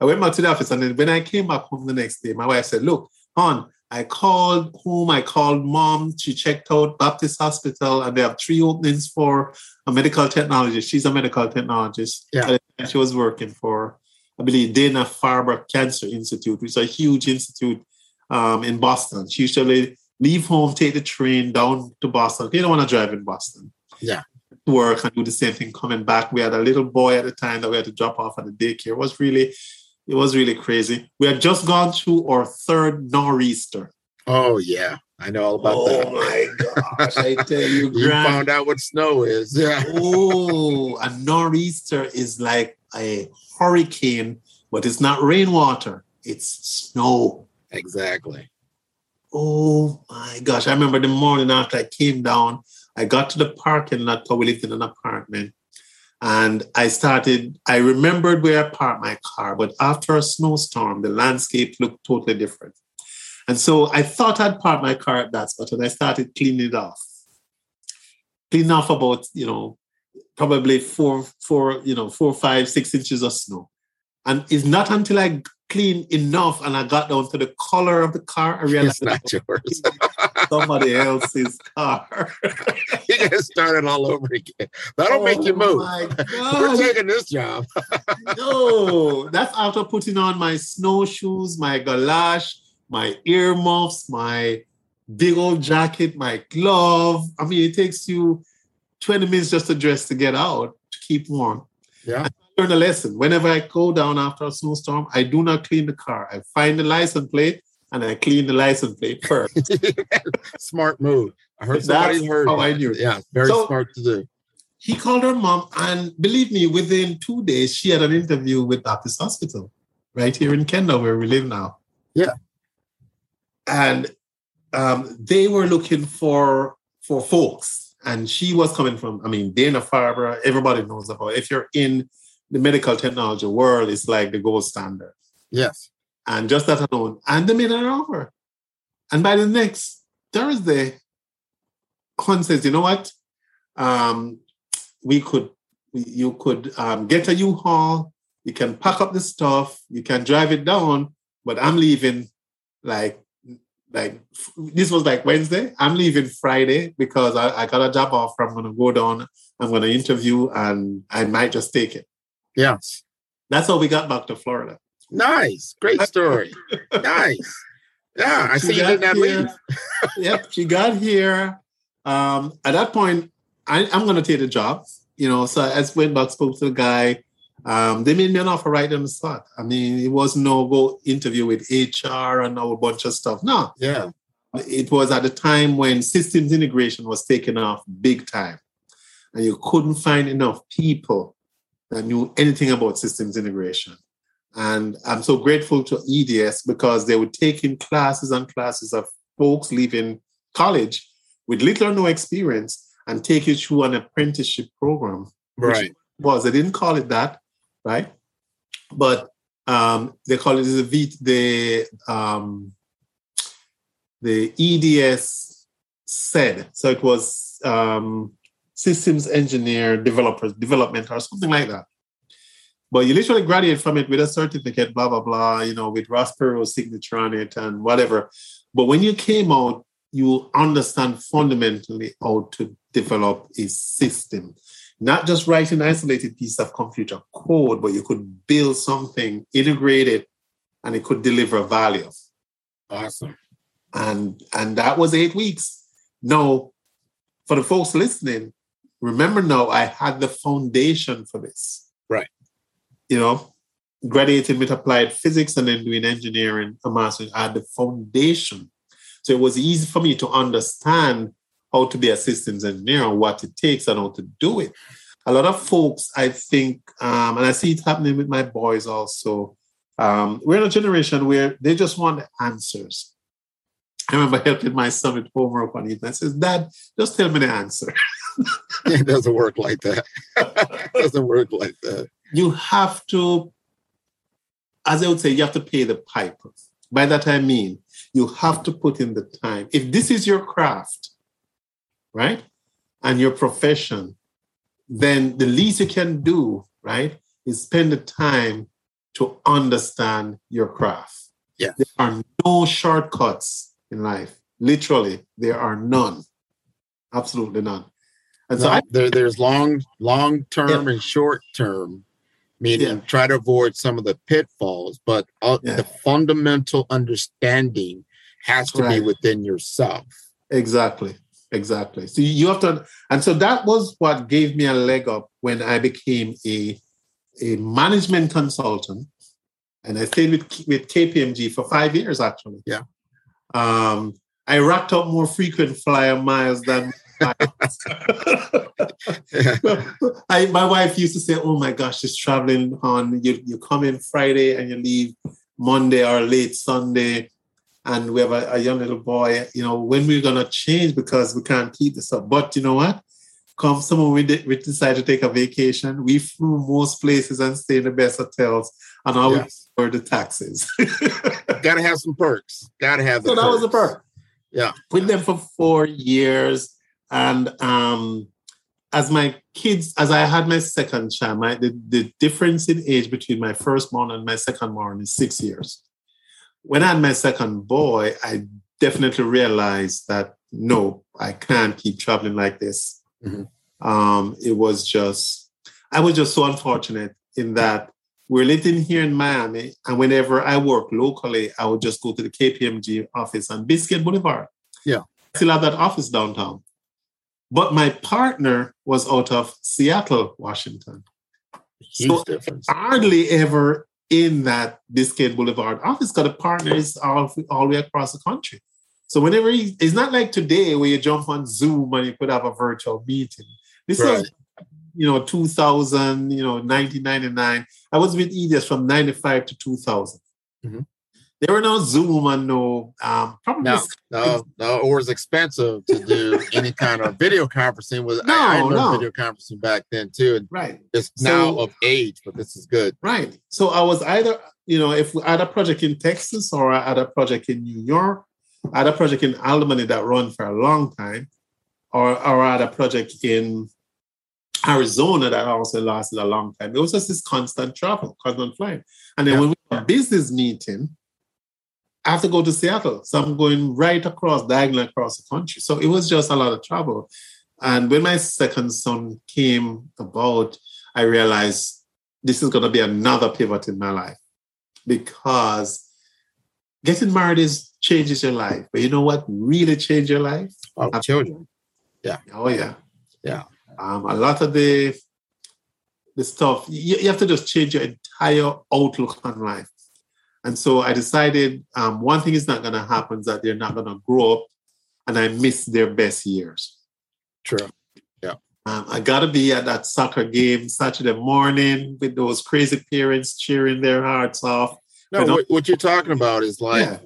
I went back to the office, and then when I came back home the next day, my wife said, Look, hon, I called home, I called mom, she checked out Baptist Hospital, and they have three openings for a medical technologist. She's a medical technologist. Yeah. She was working for, I believe, Dana Farber Cancer Institute, which is a huge institute um, in Boston. She usually leave home, take the train down to Boston. They don't want to drive in Boston. Yeah. Work and do the same thing coming back. We had a little boy at the time that we had to drop off at the daycare. It was really, it was really crazy. We had just gone through our third nor'easter. Oh yeah. I know all about oh that. Oh my gosh, I tell you, (laughs) you found out what snow is. (laughs) Yeah. oh, a nor'easter is like a hurricane, but it's not rainwater, it's snow. Exactly. Oh my gosh. I remember the morning after I came down, I got to the parking lot we lived in an apartment. And I started, I remembered where I parked my car, but after a snowstorm, the landscape looked totally different. And so I thought I'd park my car at that spot and I started cleaning it off. Cleaning off about, you know, probably four, four, you know, four, five, six inches of snow. And it's not until I clean enough and I got down to the color of the car, I realized it's not yours. (laughs) somebody else's car. (laughs) you get started all over again. That'll oh make you oh move. (laughs) We're taking this job. no, that's after putting on my snowshoes, my galash, my earmuffs, my big old jacket, my glove. I mean, it takes you 20 minutes just to dress to get out to keep warm. Yeah learned a lesson. Whenever I go down after a snowstorm, I do not clean the car. I find the license plate and I clean the license plate first. (laughs) smart move. I heard somebody That's heard. How I do. Yeah, very so, smart to do. He called her mom, and believe me, within two days, she had an interview with Baptist Hospital right here in Kendall, where we live now. Yeah. And um, they were looking for for folks, and she was coming from. I mean, Dana Farber. Everybody knows about. If you're in the medical technology world is like the gold standard. Yes. And just that alone, and they made an offer. And by the next Thursday, Con says, you know what? Um, we could, you could um, get a U-Haul, you can pack up the stuff, you can drive it down, but I'm leaving like like this was like Wednesday. I'm leaving Friday because I, I got a job offer. I'm gonna go down, I'm gonna interview, and I might just take it. Yes. That's how we got back to Florida. Nice. Great (laughs) story. nice. Yeah, I she see you did not leave. (laughs) yep, she got here. Um, at that point, I, am going to take the job. You know, so as went back, spoke to the guy. Um, they made me an offer right on the spot. I mean, it was no go interview with HR and all a bunch of stuff. No. Yeah. It was at the time when systems integration was taking off big time. And you couldn't find enough people that knew anything about systems integration. And I'm so grateful to EDS because they would take in classes and classes of folks leaving college with little or no experience and take you through an apprenticeship program. Right. Was they didn't call it that, right? But um, they call it the V the um, the EDS said. So it was um, systems engineer, developers, development, or something like that. But you literally graduate from it with a certificate, blah, blah, blah, you know, with Ross Perot's signature on it and whatever. But when you came out, you understand fundamentally how to develop a system. Not just write an isolated piece of computer code, but you could build something, integrate it, and it could deliver value. Awesome. And and that was eight weeks. Now, for the folks listening, remember now I had the foundation for this. Right. You know, graduating with applied physics and then doing engineering, a master's, I had the foundation. So it was easy for me to understand how to be a systems engineer and what it takes and how to do it. A lot of folks, I think, um, and I see it happening with my boys also. Um, we're in a generation where they just want answers. I remember helping my son with homework on it. And I says, Dad, just tell me the answer. (laughs) it doesn't work like that. it (laughs) doesn't work like that. You have to, as I would say, you have to pay the piper. By that I mean, you have to put in the time. If this is your craft, right, and your profession, then the least you can do, right, is spend the time to understand your craft. Yeah. There are no shortcuts in life. Literally, there are none. Absolutely none. And no, so I, there, there's long, long term yeah. and short term, meaning yeah. try to avoid some of the pitfalls, but all, yeah. the fundamental understanding has to be within yourself. Exactly. Exactly. So you have to, and so that was what gave me a leg up when I became a, a management consultant. And I stayed with, with KPMG for five years, actually. Yeah. Um, I racked up more frequent flyer miles than (laughs) I, my wife used to say, "Oh my gosh, she's traveling on. You you come in Friday and you leave Monday or late Sunday, and we have a, a young little boy. You know when we're gonna change because we can't keep this up. But you know what? Come someone we did, we decided to take a vacation. We flew most places and stayed in the best hotels, and all yes. we the taxes. (laughs) Gotta have some perks. Gotta have. The so perks. that was a perk. Yeah, with them for four years and um, as my kids, as I had my second child, my, the, the difference in age between my firstborn and my secondborn is six years. When I had my second boy, I definitely realized that no, I can't keep traveling like this. Mm-hmm. Um, it was just, I was just so unfortunate in that we're living here in Miami, and whenever I work locally, I would just go to the KPMG office on Biscayne Boulevard. Yeah. I still have that office downtown. But my partner was out of Seattle, Washington. Huge so difference. hardly ever in that Biscayne Boulevard office because the partner is all, all the way across the country. So whenever he, it's not like today where you jump on Zoom and you could have a virtual meeting. This right. was, you know, 2000, you know, 1999. I was with EDS from 95 to 2000. Mm-hmm. There were no Zoom and no um, probably no, no, no, or was expensive to do (laughs) any kind of video conferencing. Was no, I, I no. video conferencing back then too, and right. It's so, now of age, but this is good. Right. So I was either you know if we had a project in Texas or I had a project in New York, I had a project in Albany that run for a long time, or or I had a project in Arizona that also lasted a long time. It was just this constant travel, constant flying. And then yeah. when we had a business meeting, I have to go to Seattle. So I'm going right across, diagonal across the country. So it was just a lot of trouble. And when my second son came about, I realized this is going to be another pivot in my life because getting married is changes your life. But you know what really changed your life? Oh, children. Yeah. Oh yeah. Yeah. Um, a lot of the the stuff you, you have to just change your entire outlook on life. And so I decided um, one thing is not going to happen is that they're not going to grow up and I miss their best years. True. Yeah. Um, I got to be at that soccer game Saturday morning with those crazy parents cheering their hearts off. No, what, what, you're talking about is like, yeah.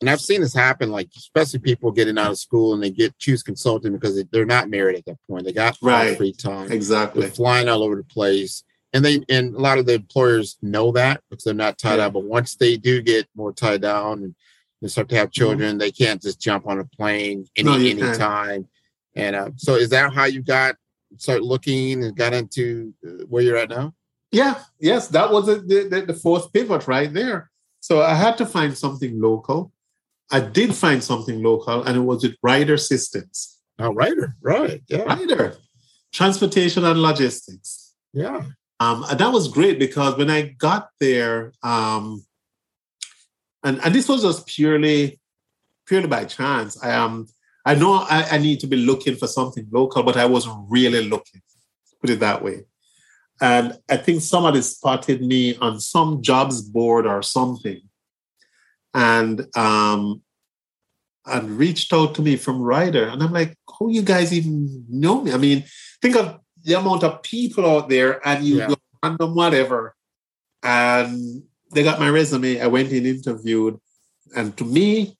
and I've seen this happen, like especially people getting out of school and they get choose consulting because they're not married at that point. They got right. free time. Exactly. They're flying all over the place and they and a lot of the employers know that because they're not tied yeah. up. But once they do get more tied down and they start to have mm-hmm. children, mm-hmm. they can't just jump on a plane any no, any time. And uh, so, is that how you got start looking and got into uh, where you're at now? Yeah, yes, that was the, the, the fourth pivot right there. So I had to find something local. I did find something local, and it was with Ryder Systems. Oh, Ryder, right? Yeah, Ryder, transportation and logistics. Yeah. Um, and that was great because when I got there, um, and, and this was just purely purely by chance. I um I know I, I need to be looking for something local, but I wasn't really looking, put it that way. And I think somebody spotted me on some jobs board or something. And um, and reached out to me from Ryder. And I'm like, how you guys even know me? I mean, think of the amount of people out there and you yeah. go random whatever. And they got my resume. I went in, interviewed. And to me,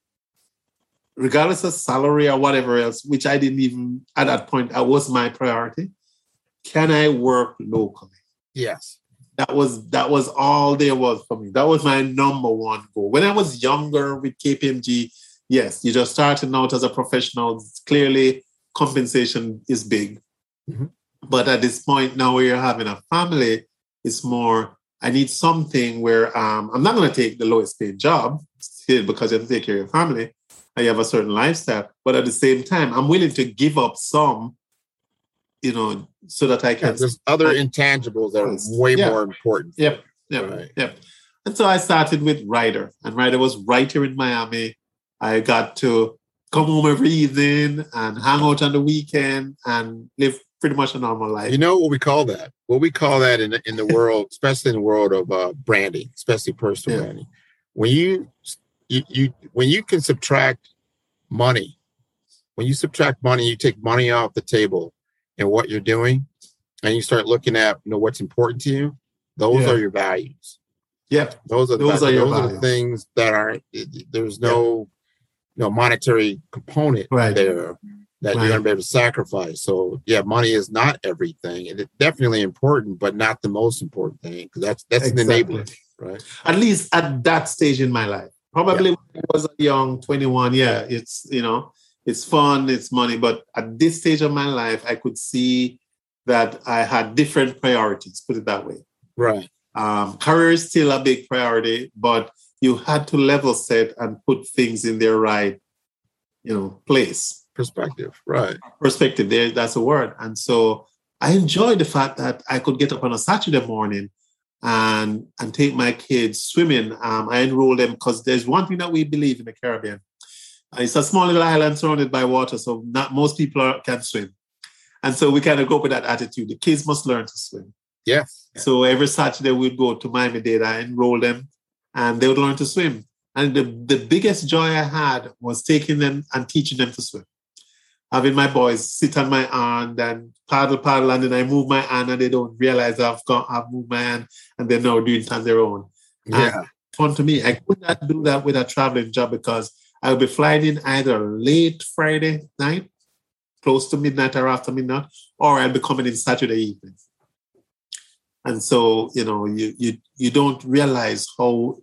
regardless of salary or whatever else, which I didn't even at that point, that was my priority. Can I work locally? Yes. That was that was all there was for me. That was my number one goal. When I was younger with KPMG, yes, you're just starting out as a professional. Clearly, compensation is big. Mm-hmm. But at this point now, where you're having a family, it's more. I need something where um, I'm not going to take the lowest paid job because you have to take care of your family. I have a certain lifestyle, but at the same time, I'm willing to give up some you know, so that I can. Yeah, there's other I, intangibles that are way yeah. more important. Yep. Yep. Right. Yep. And so I started with Ryder, and Ryder was right here in Miami. I got to come home every evening and hang out on the weekend and live pretty much a normal life. You know what we call that? What we call that in the, in the world, (laughs) especially in the world of uh, branding, especially personal yeah. branding. When you, you you when you can subtract money, when you subtract money, you take money off the table and what you're doing and you start looking at you know what's important to you those yeah. are your values yeah those are the, those, are, those are the things that are there's no yeah. no monetary component right. there that right. you're gonna be able to sacrifice so yeah money is not everything and it's definitely important but not the most important thing because that's that's exactly. an enabler right at least at that stage in my life probably yeah. when i was a young 21 yeah it's you know it's fun, it's money. But at this stage of my life, I could see that I had different priorities, put it that way. Right. Um, career is still a big priority, but you had to level set and put things in their right, you know, place. Perspective, right. Perspective, there, that's a word. And so I enjoyed the fact that I could get up on a Saturday morning and and take my kids swimming. Um, I enroll them because there's one thing that we believe in the Caribbean. It's a small little island surrounded by water, so not most people are, can swim. And so we kind of go with that attitude. The kids must learn to swim. Yeah. So every Saturday we'd go to Miami Dade, I enroll them, and they would learn to swim. And the, the biggest joy I had was taking them and teaching them to swim. Having my boys sit on my hand and paddle, paddle, and then I move my hand and they don't realize I've gone, I've moved my hand and they're now doing it on their own. Yeah. And fun to me. I could not do that with a traveling job because I'll be flying in either late Friday night, close to midnight or after midnight, or I'll be coming in Saturday evening. And so, you know, you you you don't realize how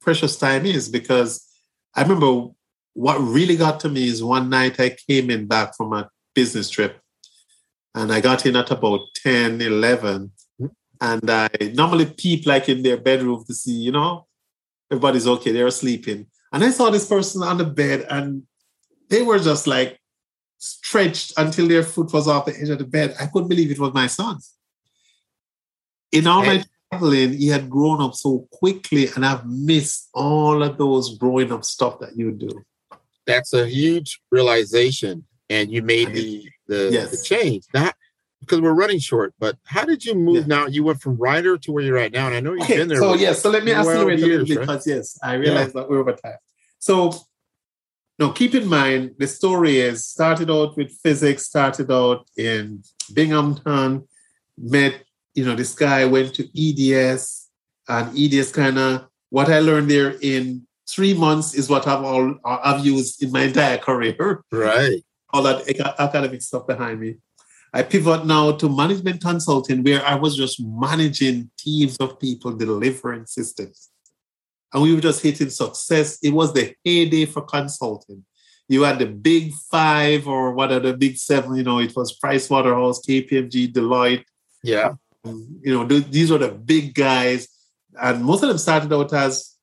precious time is because I remember what really got to me is one night I came in back from a business trip and I got in at about 10, 11. And I normally peep like in their bedroom to see, you know, everybody's okay, they're sleeping. And I saw this person on the bed and they were just like stretched until their foot was off the edge of the bed. I couldn't believe it was my son. In all my traveling, he had grown up so quickly, and I've missed all of those growing up stuff that you do. That's a huge realization, and you made the the, yes. the change. Not because we're running short, but how did you move yeah. now? You went from Ryder to where you're at now, and I know you've okay, been there. So yes, so let me accelerate years, a little bit because yes, I realize yeah. that we're over time. So now keep in mind the story is started out with physics, started out in Binghamton, met, you know, this guy went to EDS, and EDS kind of what I learned there in three months is what I've all I've used in my entire (laughs) career. Right. All that academic stuff behind me. I pivot now to management consulting, where I was just managing teams of people delivering systems. And we were just hitting success. It was the heyday for consulting. You had the big five or what are the big seven, you know, it was Price Waterhouse, KPMG, Deloitte. Yeah. Um, you know, th- these were the big guys. And most of them started out as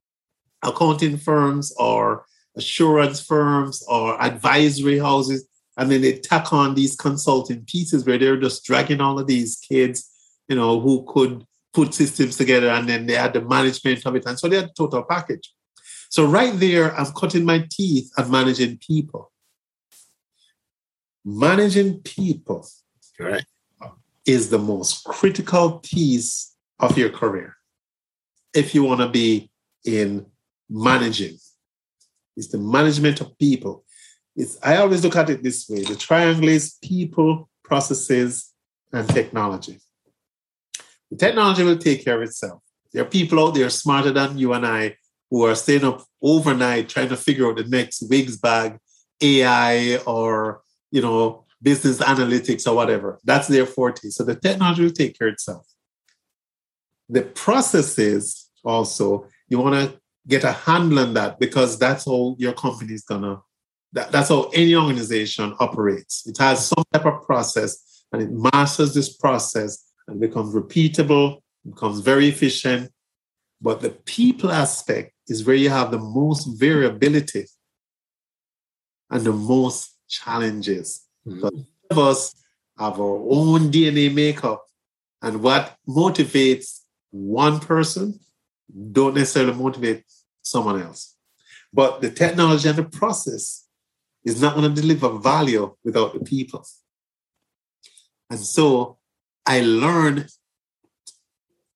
accounting firms or assurance firms or advisory houses and then they tack on these consulting pieces where they're just dragging all of these kids, you know, who could put systems together and then they had the management of it. And so they had the total package. So right there, I'm cutting my teeth at managing people. Managing people right. is the most critical piece of your career. If you want to be in managing, it's the management of people it's I always look at it this way: the triangle is people, processes, and technology. The technology will take care of itself. There are people out there smarter than you and I who are staying up overnight trying to figure out the next Wigs bag, AI, or you know, business analytics or whatever. That's their forte. So the technology will take care of itself. The processes also, you want to get a handle on that because that's how your company is gonna that, that's how any organization operates. It has some type of process and it masters this process and becomes repeatable, becomes very efficient. But the people aspect is where you have the most variability and the most challenges. Mm-hmm. So of us have our own DNA makeup, and what motivates one person don't necessarily motivate someone else. But the technology and the process is not going to deliver value without the people. And so I learned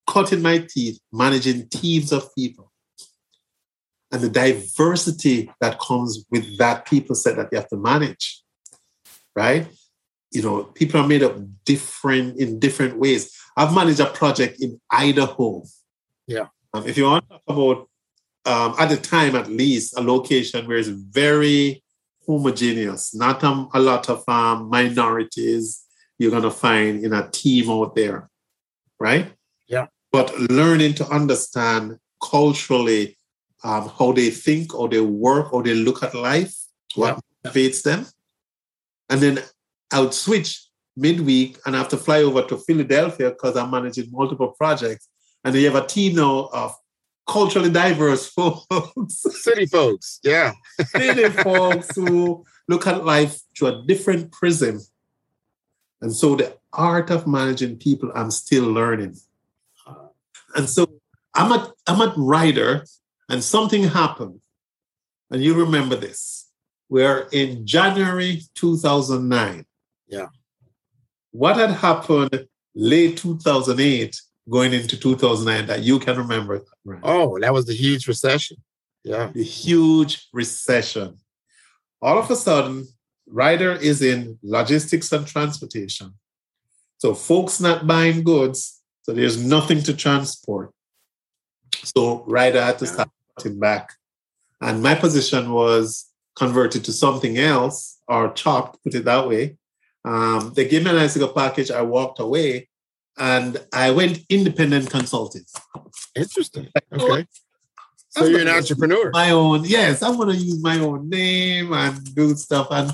cutting my teeth, managing teams of people, and the diversity that comes with that people set that you have to manage, right? You know, people are made up different in different ways. I've managed a project in Idaho. Yeah. Um, if you want to talk about, um, at the time at least, a location where it's very homogeneous, not um, a lot of um, minorities you're going to find in a team out there, right? Yeah. But learning to understand culturally um, how they think or they work or they look at life, what yeah. motivates them. And then I would switch midweek and I have to fly over to Philadelphia because I'm managing multiple projects. And you have a team now of culturally diverse (laughs) folks. City folks, yeah. City (laughs) folks who look at life through a different prism. And so the art of managing people, I'm still learning. And so I'm a I'm a Ryder, and something happened. And you remember this. We're in January 2009. Yeah. What had happened late 2008 going into 2009 that you can remember. Right? Oh, that was the huge recession. Yeah. The huge recession. All of a sudden, Ryder is in logistics and transportation. So folks not buying goods, so there's nothing to transport. So Ryder had to start cutting back. And my position was converted to something else or chopped, put it that way. Um, they gave me a nice little package. I walked away and I went independent consulting. Interesting. Okay. So you're an entrepreneur. My own, yes. I want to use my own name and do stuff. And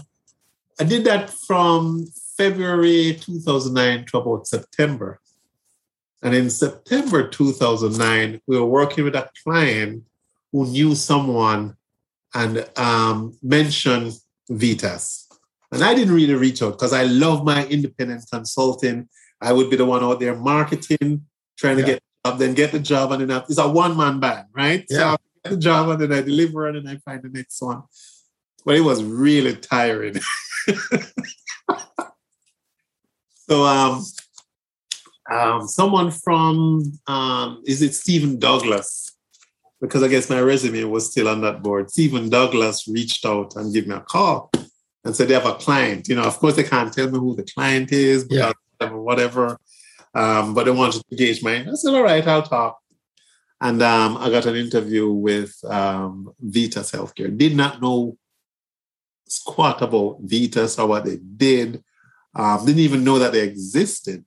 I did that from February 2009 to about September. And in September 2009, we were working with a client who knew someone and um, mentioned Vitas. And I didn't really reach out because I love my independent consulting I would be the one out there marketing, trying to yeah. get job, then get the job, and then it's a one man band, right? Yeah. So I get the job, and then I deliver, and then I find the next one. But it was really tiring. (laughs) so, um, um, someone from um, is it Stephen Douglas? Because I guess my resume was still on that board. Stephen Douglas reached out and gave me a call and said they have a client. You know, of course they can't tell me who the client is because yeah whatever, whatever. Um, but they wanted to gauge my. I said, all right, I'll talk. And um, I got an interview with um, Vitas Healthcare. Did not know squat about Vitas or what they did. Um, didn't even know that they existed.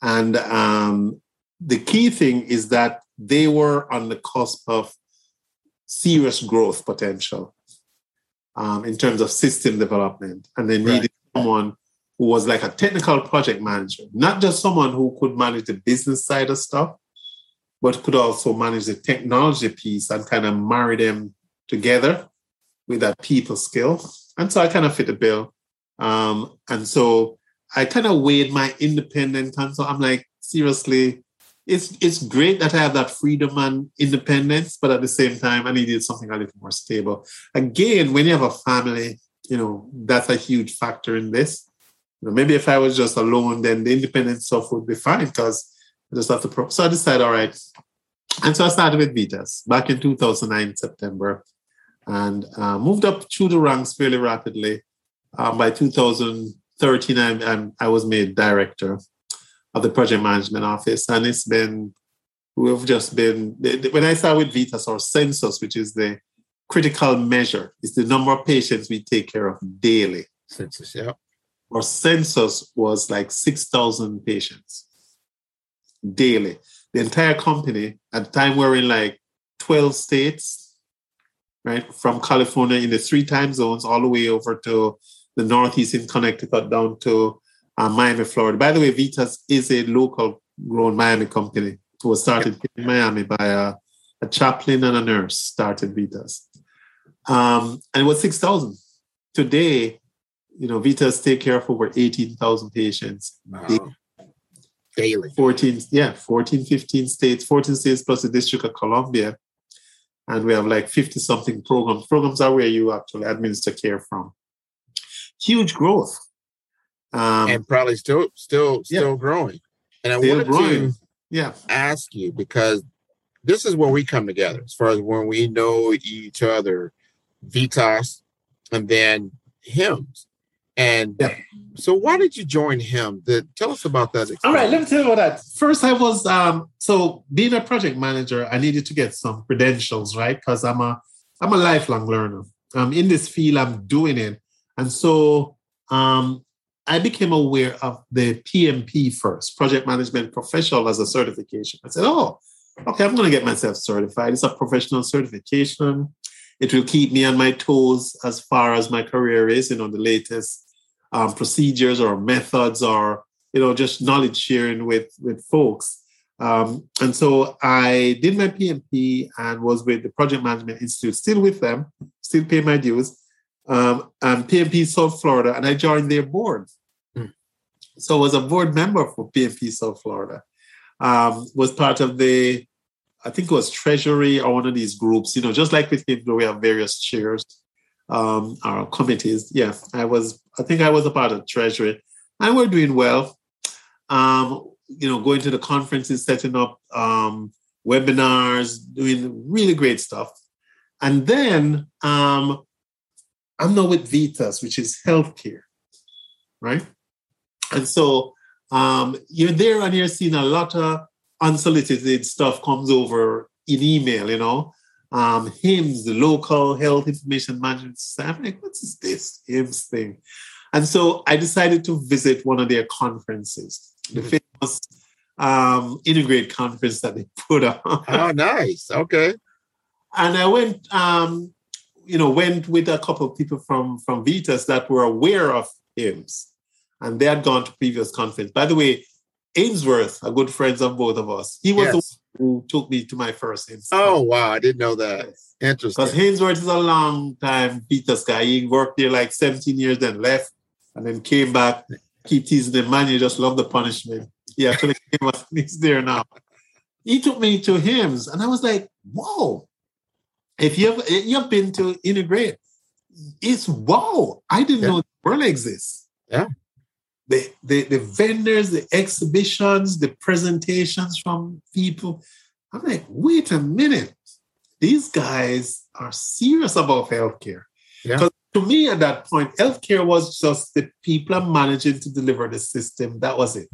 And um, the key thing is that they were on the cusp of serious growth potential um, in terms of system development. And they needed right. someone who was like a technical project manager, not just someone who could manage the business side of stuff, but could also manage the technology piece and kind of marry them together with that people skill. And so I kind of fit the bill. Um, and so I kind of weighed my independent console. I'm like, seriously, it's it's great that I have that freedom and independence, but at the same time, I needed something a little more stable. Again, when you have a family, you know, that's a huge factor in this. You know, maybe if I was just alone, then the independent stuff would be fine because I just have to. Pro- so I decided, all right. And so I started with Vitas back in 2009, September. and uh, moved up through the ranks fairly rapidly. Um, by 2013, I, I, was made director of the project management office, and it's been we've just been when I started with Vitas or census, which is the critical measure, is the number of patients we take care of daily. Census, yeah. Our census was like six thousand patients daily. The entire company at the time we we're in like twelve states, right, from California in the three time zones all the way over to the northeast in Connecticut down to uh, Miami, Florida. By the way, Vitas is a local grown Miami company. It was started in Miami by a, a chaplain and a nurse started Vitas. Um, and it was 6,000. Today, you know, Vitas take care of over 18,000 patients. Wow. Daily. 14, yeah, 14, 15 states, 14 states plus the District of Columbia. And we have like 50 something programs. Programs are where you actually administer care from. Huge growth. Um, and probably still, still, still growing. And I Still wanted growing. to yeah. ask you because this is where we come together as far as when we know each other, Vitas, and then HIMSS. And Yeah. so, why did you join HIMSS? The, tell us about that. All right, let me tell you about that. First, I was um so being a project manager, I needed to get some credentials, right? Because I'm a I'm a lifelong learner. I'm in this field, I'm doing it, and so um, I became aware of the PMP first, Project Management Professional, as a certification. I said, oh, okay, I'm going to get myself certified. It's a professional certification. It will keep me on my toes as far as my career is, you know, the latest um, procedures or methods or you know just knowledge sharing with with folks. Um, and so i did my pmp and was with the project management institute still with them still pay my dues. Um, and pmp south florida and i joined their board. Hmm. so I was a board member for pmp south florida. Um, was part of the i think it was treasury or one of these groups you know just like with HIMSS we have various chairs um, our committees. Yes, I was. I think I was a part of treasury, and we're doing well. Um, you know, going to the conferences, setting up um, webinars, doing really great stuff, and then um, I'm now with Vitas, which is healthcare, right? And so um, you're there and you're seeing a lot of unsolicited stuff comes over in email, you know um, HIMSS, the local health information management system. I'm like, what is this HIMSS thing? And so I decided to visit one of their conferences, the Mhm. famous um, Integrate conference that they (laughs) put on. Oh, nice. Okay. and I went, um, you know, went with a couple of people from from Vitas that were aware of HIMSS, and they had gone to previous conference. By the way, Ainsworth, a good friend of both of us, he was the Yes. one who took me to my first HIMSS. Oh, wow. I didn't know that. Yes. Because Interesting. Hainsworth is a long time Vitas guy. He worked there like 17 years, then left, and then came back. Keep teasing the man, you just love the punishment. He actually (laughs) came up, he's there now. He took me to HIMSS, and I was like, whoa. If you have you've been to integrate, it's wow. I didn't Yeah. know the world exists. Yeah. The, the the vendors, the exhibitions, the presentations from people. I'm like, wait a minute these guys are serious about healthcare. Yeah. Because to me, at that point, healthcare was just the people are managing to deliver the system. That was it.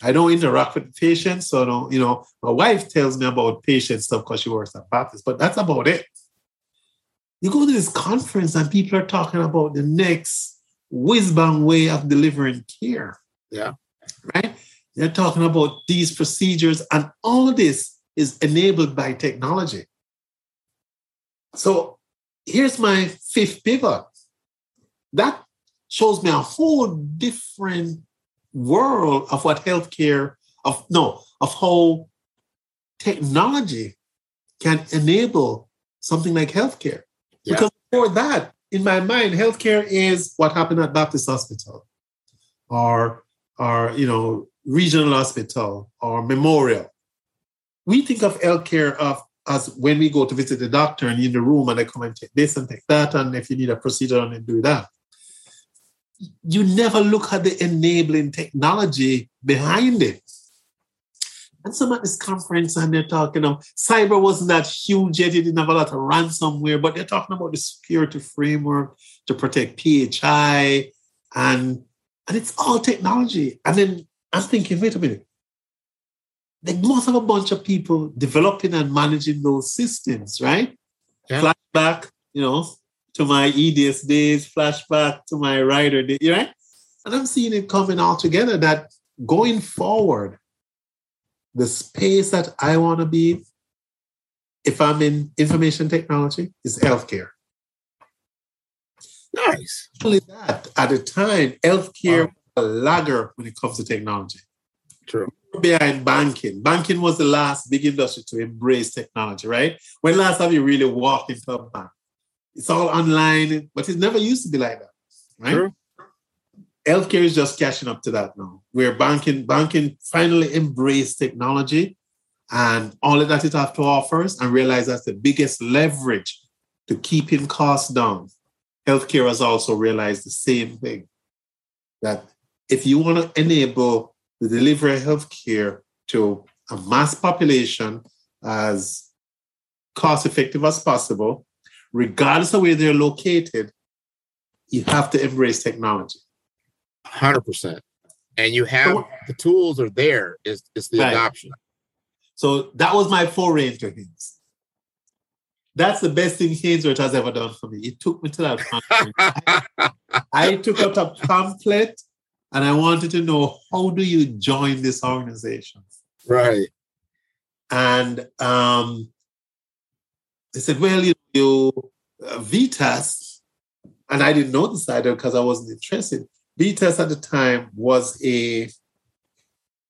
I don't interact with patients, so don't, you know, my wife tells me about patient stuff because she works at Baptist, but that's about it. You go to this conference and people are talking about the next whiz bang way of delivering care. Yeah. Right? They're talking about these procedures, and all this is enabled by technology. So here's my fifth pivot. That shows me a whole different world of what healthcare, of no, of how technology can enable something like healthcare. Yeah. Because before that, in my mind, healthcare is what happened at Baptist Hospital or or you know, regional hospital or memorial. We think of healthcare of as when we go to visit the doctor and in the room and they come and take this and take that, and if you need a procedure and do that. You never look at the enabling technology behind it. And some at this conference and they're talking of cyber wasn't that huge yet. It didn't have a lot of ransomware, but they're talking about the security framework to protect PHI and and it's all technology. And then I'm thinking, wait a minute. They must have a bunch of people developing and managing those systems, right? Yeah. Flashback, you know, to my EDS days, flashback to my Ryder day, right? And I'm seeing it coming all together that going forward, the space that I want to be, if I'm in information technology, is healthcare. Nice. Only that, at the time, healthcare wow. was a lagger when it comes to technology. True. Behind banking. Banking was the last big industry to embrace technology, right? When last have you really walked into a bank? It's all online, but it never used to be like that, right? True. Healthcare is just catching up to that now, where banking banking finally embraced technology and all that it has to offer and realize that's the biggest leverage to keeping costs down healthcare has also realized the same thing that if you want to enable the delivery of healthcare to a mass population as cost effective as possible, regardless of where they're located, you have to embrace technology. 100%. And you have so, the tools are there, is, is the right. adoption. So that was my foray into things that's the best thing Hainsworth has ever done for me. It took me to that I, I (laughs) took out a pamphlet and I wanted to know how do you join this organization? Right. And um, they said, well, you, you uh, VITAS, and I didn't know this either because I wasn't interested. VITAS at the time was a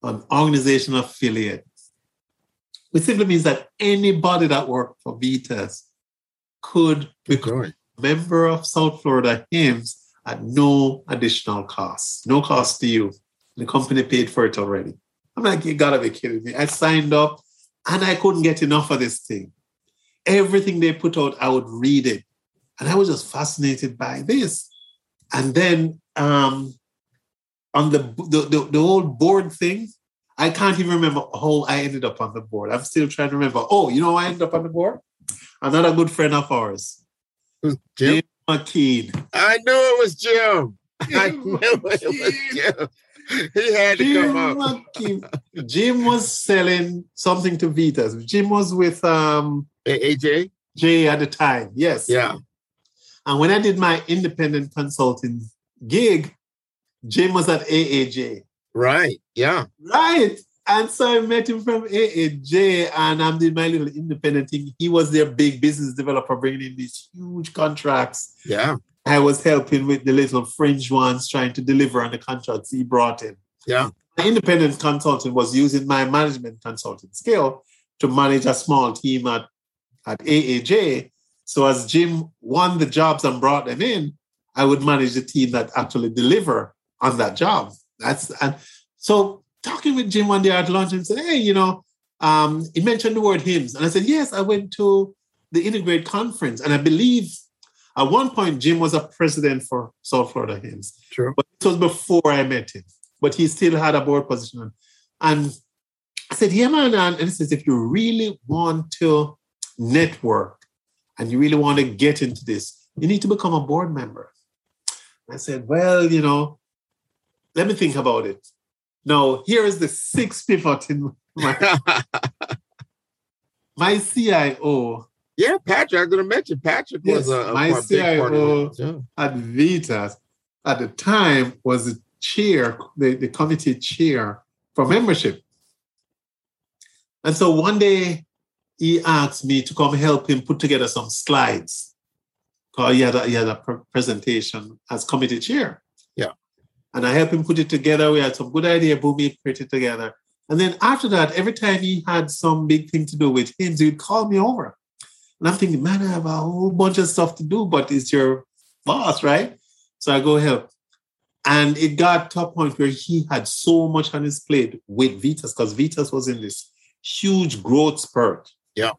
an organization affiliate which simply means that anybody that worked for VITAS could become a member of South Florida HIMSS at no additional cost, no cost to you. The company paid for it already. I'm like, you gotta be kidding me. I signed up and I couldn't get enough of this thing. Everything they put out, I would read it. And I was just fascinated by this. And then um, on the, the, the, the old board thing, I can't even remember how I ended up on the board. I'm still trying to remember. Oh, you know I ended up on the board? Another good friend of ours. Jim? Jim McKean. I knew it was Jim. (laughs) I knew it was Jim. He had to Jim come up. McKean. Jim was selling something to VITAS. Jim was with um AJ? Jay at the time. Yes. Yeah. And when I did my independent consulting gig, Jim was at AAJ. Right. Yeah. Right. And so I met him from AAJ and I'm doing my little independent thing. He was their big business developer bringing in these huge contracts. Yeah. I was helping with the little fringe ones trying to deliver on the contracts he brought in. Yeah. The independent consultant was using my management consulting skill to manage a small team at, at AAJ. So as Jim won the jobs and brought them in, I would manage the team that actually deliver on that job. That's and so talking with Jim one day at lunch and said, Hey, you know, um, he mentioned the word HIMSS. And I said, Yes, I went to the Integrate conference. And I believe at one point Jim was a president for South Florida HIMSS. True. But it was before I met him. But he still had a board position. And I said, Yeah, man. And he says, if you really want to network and you really want to get into this, you need to become a board member. I said, Well, you know, let me think about it. Now, here is the sixth (laughs) pivot in my, (laughs) my CIO. Yeah, Patrick, I'm going to mention Patrick yes, was a, my CIO yeah. at VITAS at the time was the chair, the, the committee chair for membership. And so one day he asked me to come help him put together some slides. Because he had a, he had a presentation as committee chair. Yeah. And I helped him put it together. We had some good idea, boom, he put it together. And then after that, every time he had some big thing to do with him, he'd call me over. And I'm thinking, man, I have a whole bunch of stuff to do, but it's your boss, right? So I go help. And it got to a point where he had so much on his plate with VITAS, because VITAS was in this huge growth spurt. Yeah.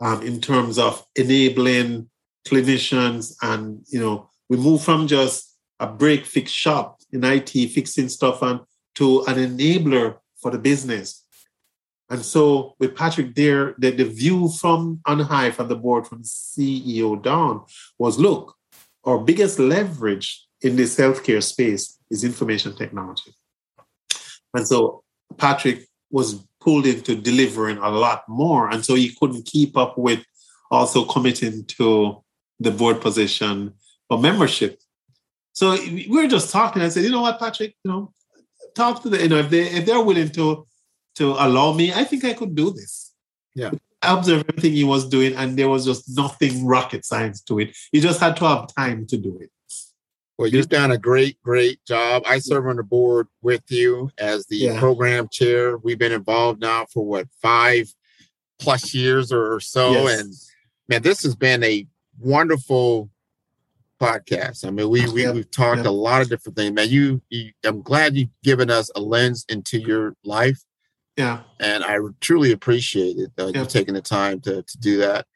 Um, in terms of enabling clinicians and you know, we move from just a break fix shop in IT, fixing stuff and to an enabler for the business. And so with Patrick there, the, the view from on high from the board from CEO down was look, our biggest leverage in this healthcare space is information technology. And so Patrick was pulled into delivering a lot more. And so he couldn't keep up with also committing to the board position or membership. So we were just talking. I said, you know what, Patrick, you know, talk to the, you know, if they if they're willing to to allow me, I think I could do this. Yeah. I observed everything he was doing, and there was just nothing rocket science to it. You just had to have time to do it. Well, you've done a great, great job. I serve on the board with you as the yeah. program chair. We've been involved now for what five plus years or so, yes. and man, this has been a wonderful podcast. I mean, we, we we've talked a lot of different things. Man, you, you, I'm glad you've given us a lens into your life. Yeah, and I truly appreciate it uh, you taking the time to to do that.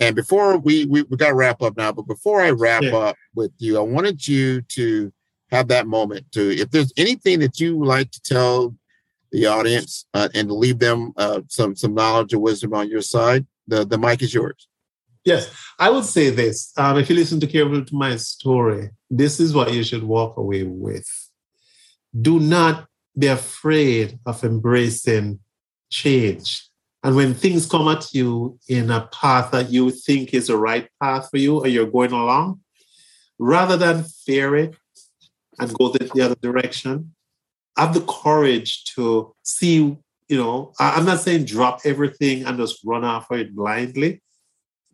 And before we we, we got to wrap up now, but before I wrap yeah. up with you, I wanted you to have that moment to if there's anything that you would like to tell the audience uh, and to leave them uh, some some knowledge or wisdom on your side, the the mic is yours. Yes, I would say this. Um, if you listen to carefully to my story, this is what you should walk away with. Do not be afraid of embracing change. And when things come at you in a path that you think is the right path for you or you're going along, rather than fear it and go the, the other direction, have the courage to see, you know, I'm not saying drop everything and just run after it blindly,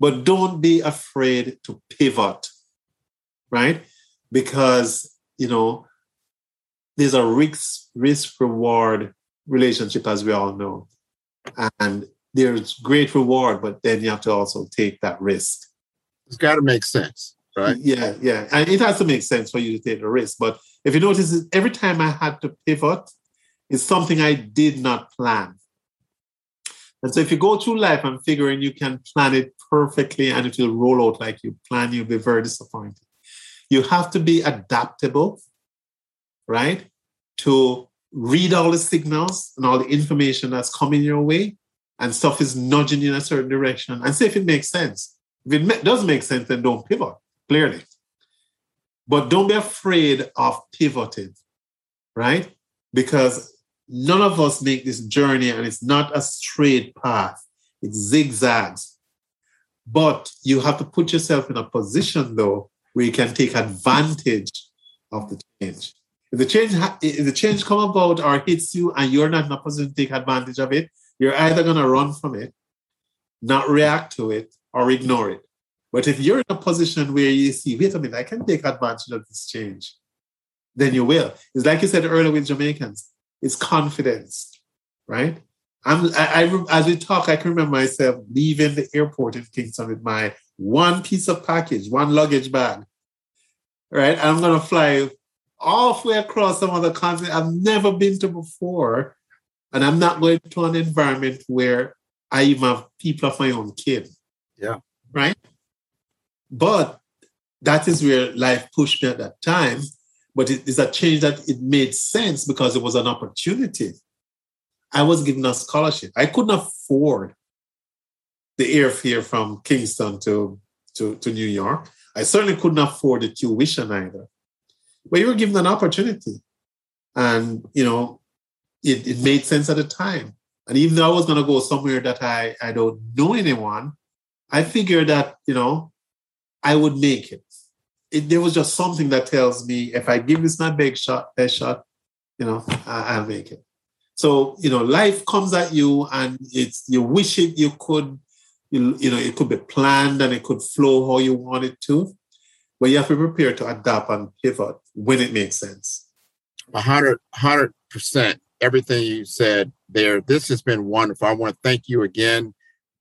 but don't be afraid to pivot, right? Because, you know, there's a risk risk reward relationship, as we all know. And there's great reward, but then you have to also take that risk. It's got to make sense, right? Yeah, yeah. And it has to make sense for you to take the risk. But if you notice, every time I had to pivot, it's something I did not plan. And so if you go through life and figuring you can plan it perfectly and it will roll out like you plan, you'll be very disappointed. You have to be adaptable, right? To read all the signals and all the information that's coming your way and stuff is nudging you in a certain direction and see if it makes sense. If it does make sense, then don't pivot, clearly. But don't be afraid of pivoting, right? Because none of us make this journey and it's not a straight path, it zigzags. But you have to put yourself in a position, though, where you can take advantage of the change. If the change if the change come about or hits you and you're not in a position to take advantage of it, you're either going to run from it, not react to it, or ignore it. But if you're in a position where you see, wait a minute, I can take advantage of this change, then you will. It's like you said earlier with Jamaicans it's confidence, right? I'm, I, I, as we talk, I can remember myself leaving the airport in Kingston with my one piece of package, one luggage bag, right? I'm going to fly all the way across some other continent I've never been to before. And I'm not going to an environment where I even have people of my own kin. Yeah. Right? But that is where life pushed me at that time but it is a change that it made sense because it was an opportunity. I was given a scholarship. I couldn't afford the airfare from Kingston to, to, to New York. I certainly couldn't afford the tuition either. But you were given an opportunity. And, you know, it, it made sense at the time. And even though I was going to go somewhere that I, I don't know anyone, I figured that, you know, I would make it it, there was just something that tells me if I give this my big shot, best shot, you know, I, will make it. So you know, life comes at you, and it's you wish it you could, you, you know, it could be planned and it could flow how you want it to, but you have to be prepared to adapt and pivot when it makes sense. A hundred, hundred percent. Everything you said there. This has been wonderful. I want to thank you again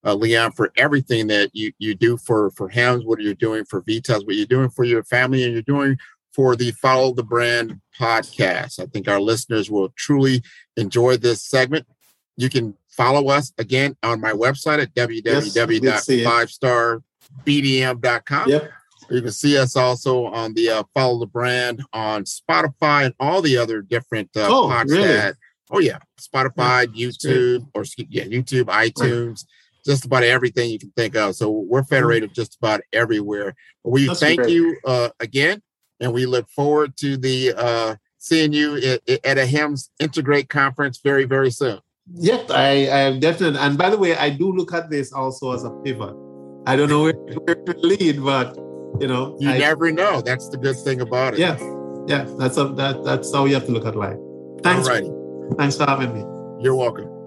uh, Leon, for everything that you, you do for, for HIMSS, what you're doing for Vitas, what you're doing for your family, and you're doing for the Follow the Brand podcast. I think our listeners will truly enjoy this segment. You can follow us again on my website at www.fivestarbdm.com. Yep. You can see us also on the uh, Follow the Brand on Spotify and all the other different uh, oh, podcasts. Really? Oh yeah, Spotify, YouTube, or yeah, YouTube, iTunes, just about everything you can think of. So we're federated just about everywhere. We That's thank great. you uh, again, and we look forward to the uh, seeing you at, at a HIMSS Integrate conference very very soon. Yes, I, I am definitely. And by the way, I do look at this also as a pivot. I don't know where, where to lead, but you know, you I, never know. That's the good thing about it. Yeah, yeah. That's a, that. That's how you have to look at life. Thanks. Alrighty. Thanks for having me. You're welcome.